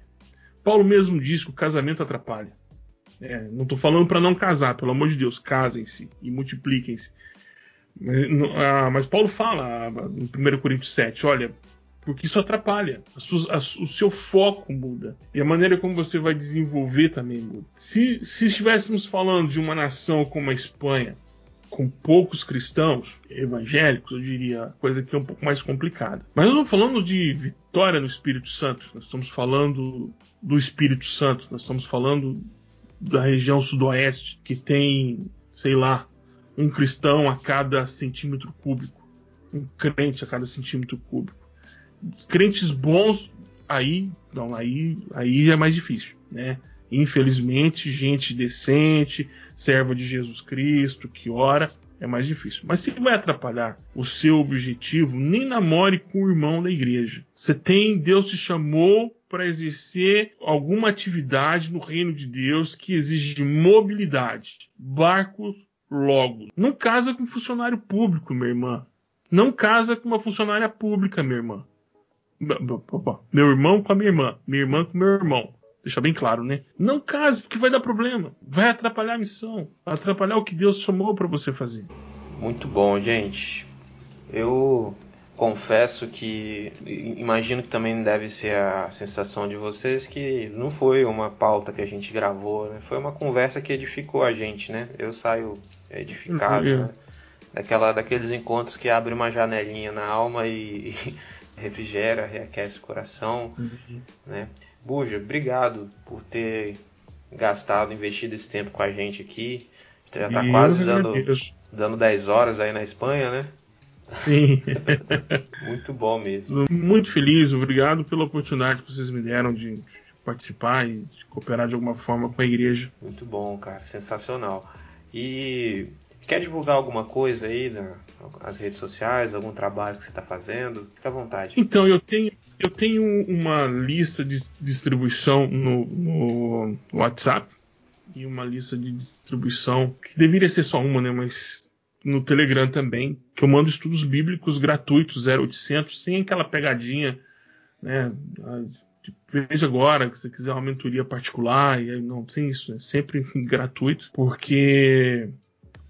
Paulo mesmo diz que o casamento atrapalha. É, não estou falando para não casar, pelo amor de Deus, casem-se e multipliquem-se. Mas, ah, mas, Paulo fala em 1 Coríntios 7, olha, porque isso atrapalha, a sua, a, o seu foco muda e a maneira como você vai desenvolver também muda. Se, se estivéssemos falando de uma nação como a Espanha, com poucos cristãos evangélicos, eu diria, coisa que é um pouco mais complicada. Mas nós estamos falando de vitória no Espírito Santo, nós estamos falando do Espírito Santo, nós estamos falando da região sudoeste, que tem, sei lá, um cristão a cada centímetro cúbico, um crente a cada centímetro cúbico. Crentes bons, aí, não, aí, aí é mais difícil, né? Infelizmente, gente decente, serva de Jesus Cristo, que ora, é mais difícil. Mas se vai atrapalhar o seu objetivo, nem namore com o irmão da igreja. Você tem, Deus te chamou para exercer alguma atividade no reino de Deus que exige mobilidade. Barco logo. Não casa com funcionário público, minha irmã. Não casa com uma funcionária pública, minha irmã. Meu irmão com a minha irmã. Minha irmã com meu irmão. Deixa bem claro, né? Não case, porque vai dar problema. Vai atrapalhar a missão. Vai atrapalhar o que Deus chamou para você fazer. Muito bom, gente. Eu confesso que imagino que também deve ser a sensação de vocês que não foi uma pauta que a gente gravou, né? foi uma conversa que edificou a gente, né? Eu saio edificado, uhum. né? Daquela, daqueles encontros que abre uma janelinha na alma e, e refrigera, reaquece o coração, uhum. né? Buja, obrigado por ter gastado, investido esse tempo com a gente aqui. Já está quase dando, dando 10 horas aí na Espanha, né? Sim. Muito bom mesmo. Muito feliz, obrigado pela oportunidade que vocês me deram de participar e de cooperar de alguma forma com a igreja. Muito bom, cara, sensacional. E quer divulgar alguma coisa aí nas redes sociais, algum trabalho que você está fazendo? Fica à vontade. Então, eu tenho, eu tenho uma lista de distribuição no, no WhatsApp e uma lista de distribuição que deveria ser só uma, né? Mas no Telegram também, que eu mando estudos bíblicos gratuitos, 0800, sem aquela pegadinha, né? Veja agora, se você quiser uma mentoria particular, e aí, não, sem isso, é sempre gratuito, porque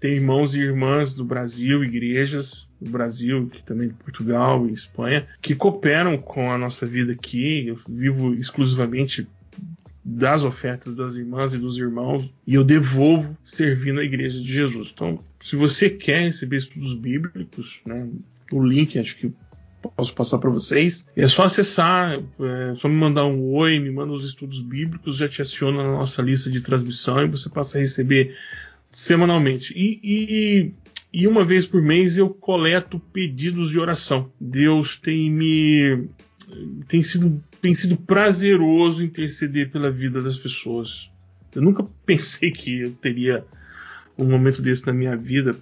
tem irmãos e irmãs do Brasil, igrejas do Brasil, que também de Portugal e Espanha, que cooperam com a nossa vida aqui. Eu vivo exclusivamente das ofertas das irmãs e dos irmãos e eu devolvo servindo a igreja de Jesus. Então, se você quer receber estudos bíblicos, né, o link acho que posso passar para vocês. É só acessar, é só me mandar um oi, me manda os estudos bíblicos, já te aciona na nossa lista de transmissão e você passa a receber semanalmente. E, e, e uma vez por mês eu coleto pedidos de oração. Deus tem me tem sido tem sido prazeroso interceder pela vida das pessoas. Eu nunca pensei que eu teria um momento desse na minha vida,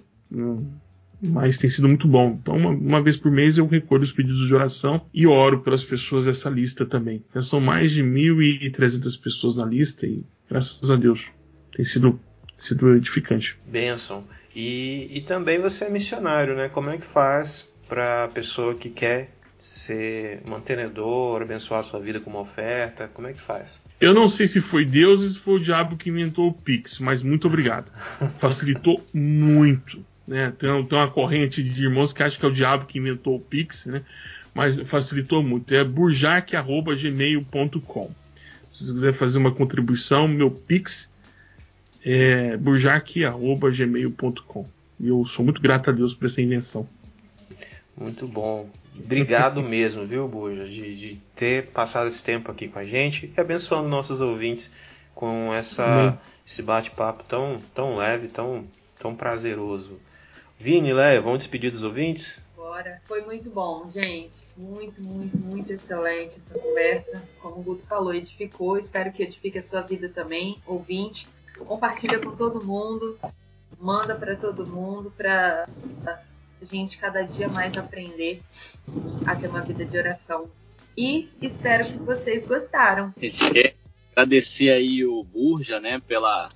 mas tem sido muito bom. Então, uma, uma vez por mês eu recordo os pedidos de oração e oro pelas pessoas dessa lista também. Já são mais de 1.300 pessoas na lista e, graças a Deus, tem sido, sido edificante. Benção. E, e também você é missionário, né? Como é que faz para a pessoa que quer ser mantenedor, abençoar a sua vida com uma oferta? Como é que faz? Eu não sei se foi Deus ou se foi o diabo que inventou o Pix, mas muito obrigado. Facilitou muito. Né? Tem, tem uma corrente de irmãos que acham que é o diabo que inventou o Pix, né? mas facilitou muito. É burjac.gmail.com. Se você quiser fazer uma contribuição, meu Pix é burjac.gmail.com. E eu sou muito grato a Deus por essa invenção. Muito bom. Obrigado mesmo, viu, Buja, de, de, ter passado esse tempo aqui com a gente e abençoando nossos ouvintes com essa, esse bate-papo tão, tão leve, tão, tão prazeroso. Vini, Léo, vamos despedir dos ouvintes? Bora. Foi muito bom, gente. Muito, muito, muito excelente essa conversa. Como o Guto falou, edificou. Espero que edifique a sua vida também, ouvinte. Compartilha com todo mundo. Manda para todo mundo para a gente cada dia mais aprender a ter uma vida de oração. E espero que vocês gostaram. A gente quer agradecer aí o Burja, né, pela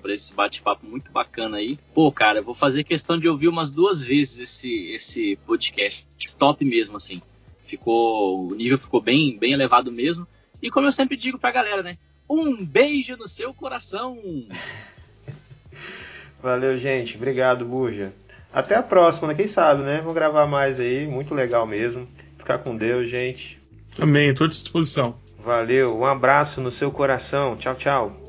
por esse bate-papo muito bacana aí. Pô, cara, eu vou fazer questão de ouvir umas duas vezes esse esse podcast. Top mesmo assim. Ficou o nível ficou bem bem elevado mesmo. E como eu sempre digo pra galera, né? Um beijo no seu coração. Valeu, gente. Obrigado, Buja. Até a próxima, né? Quem sabe, né? Vamos gravar mais aí. Muito legal mesmo. Ficar com Deus, gente. Amém. Estou à disposição. Valeu. Um abraço no seu coração. Tchau, tchau.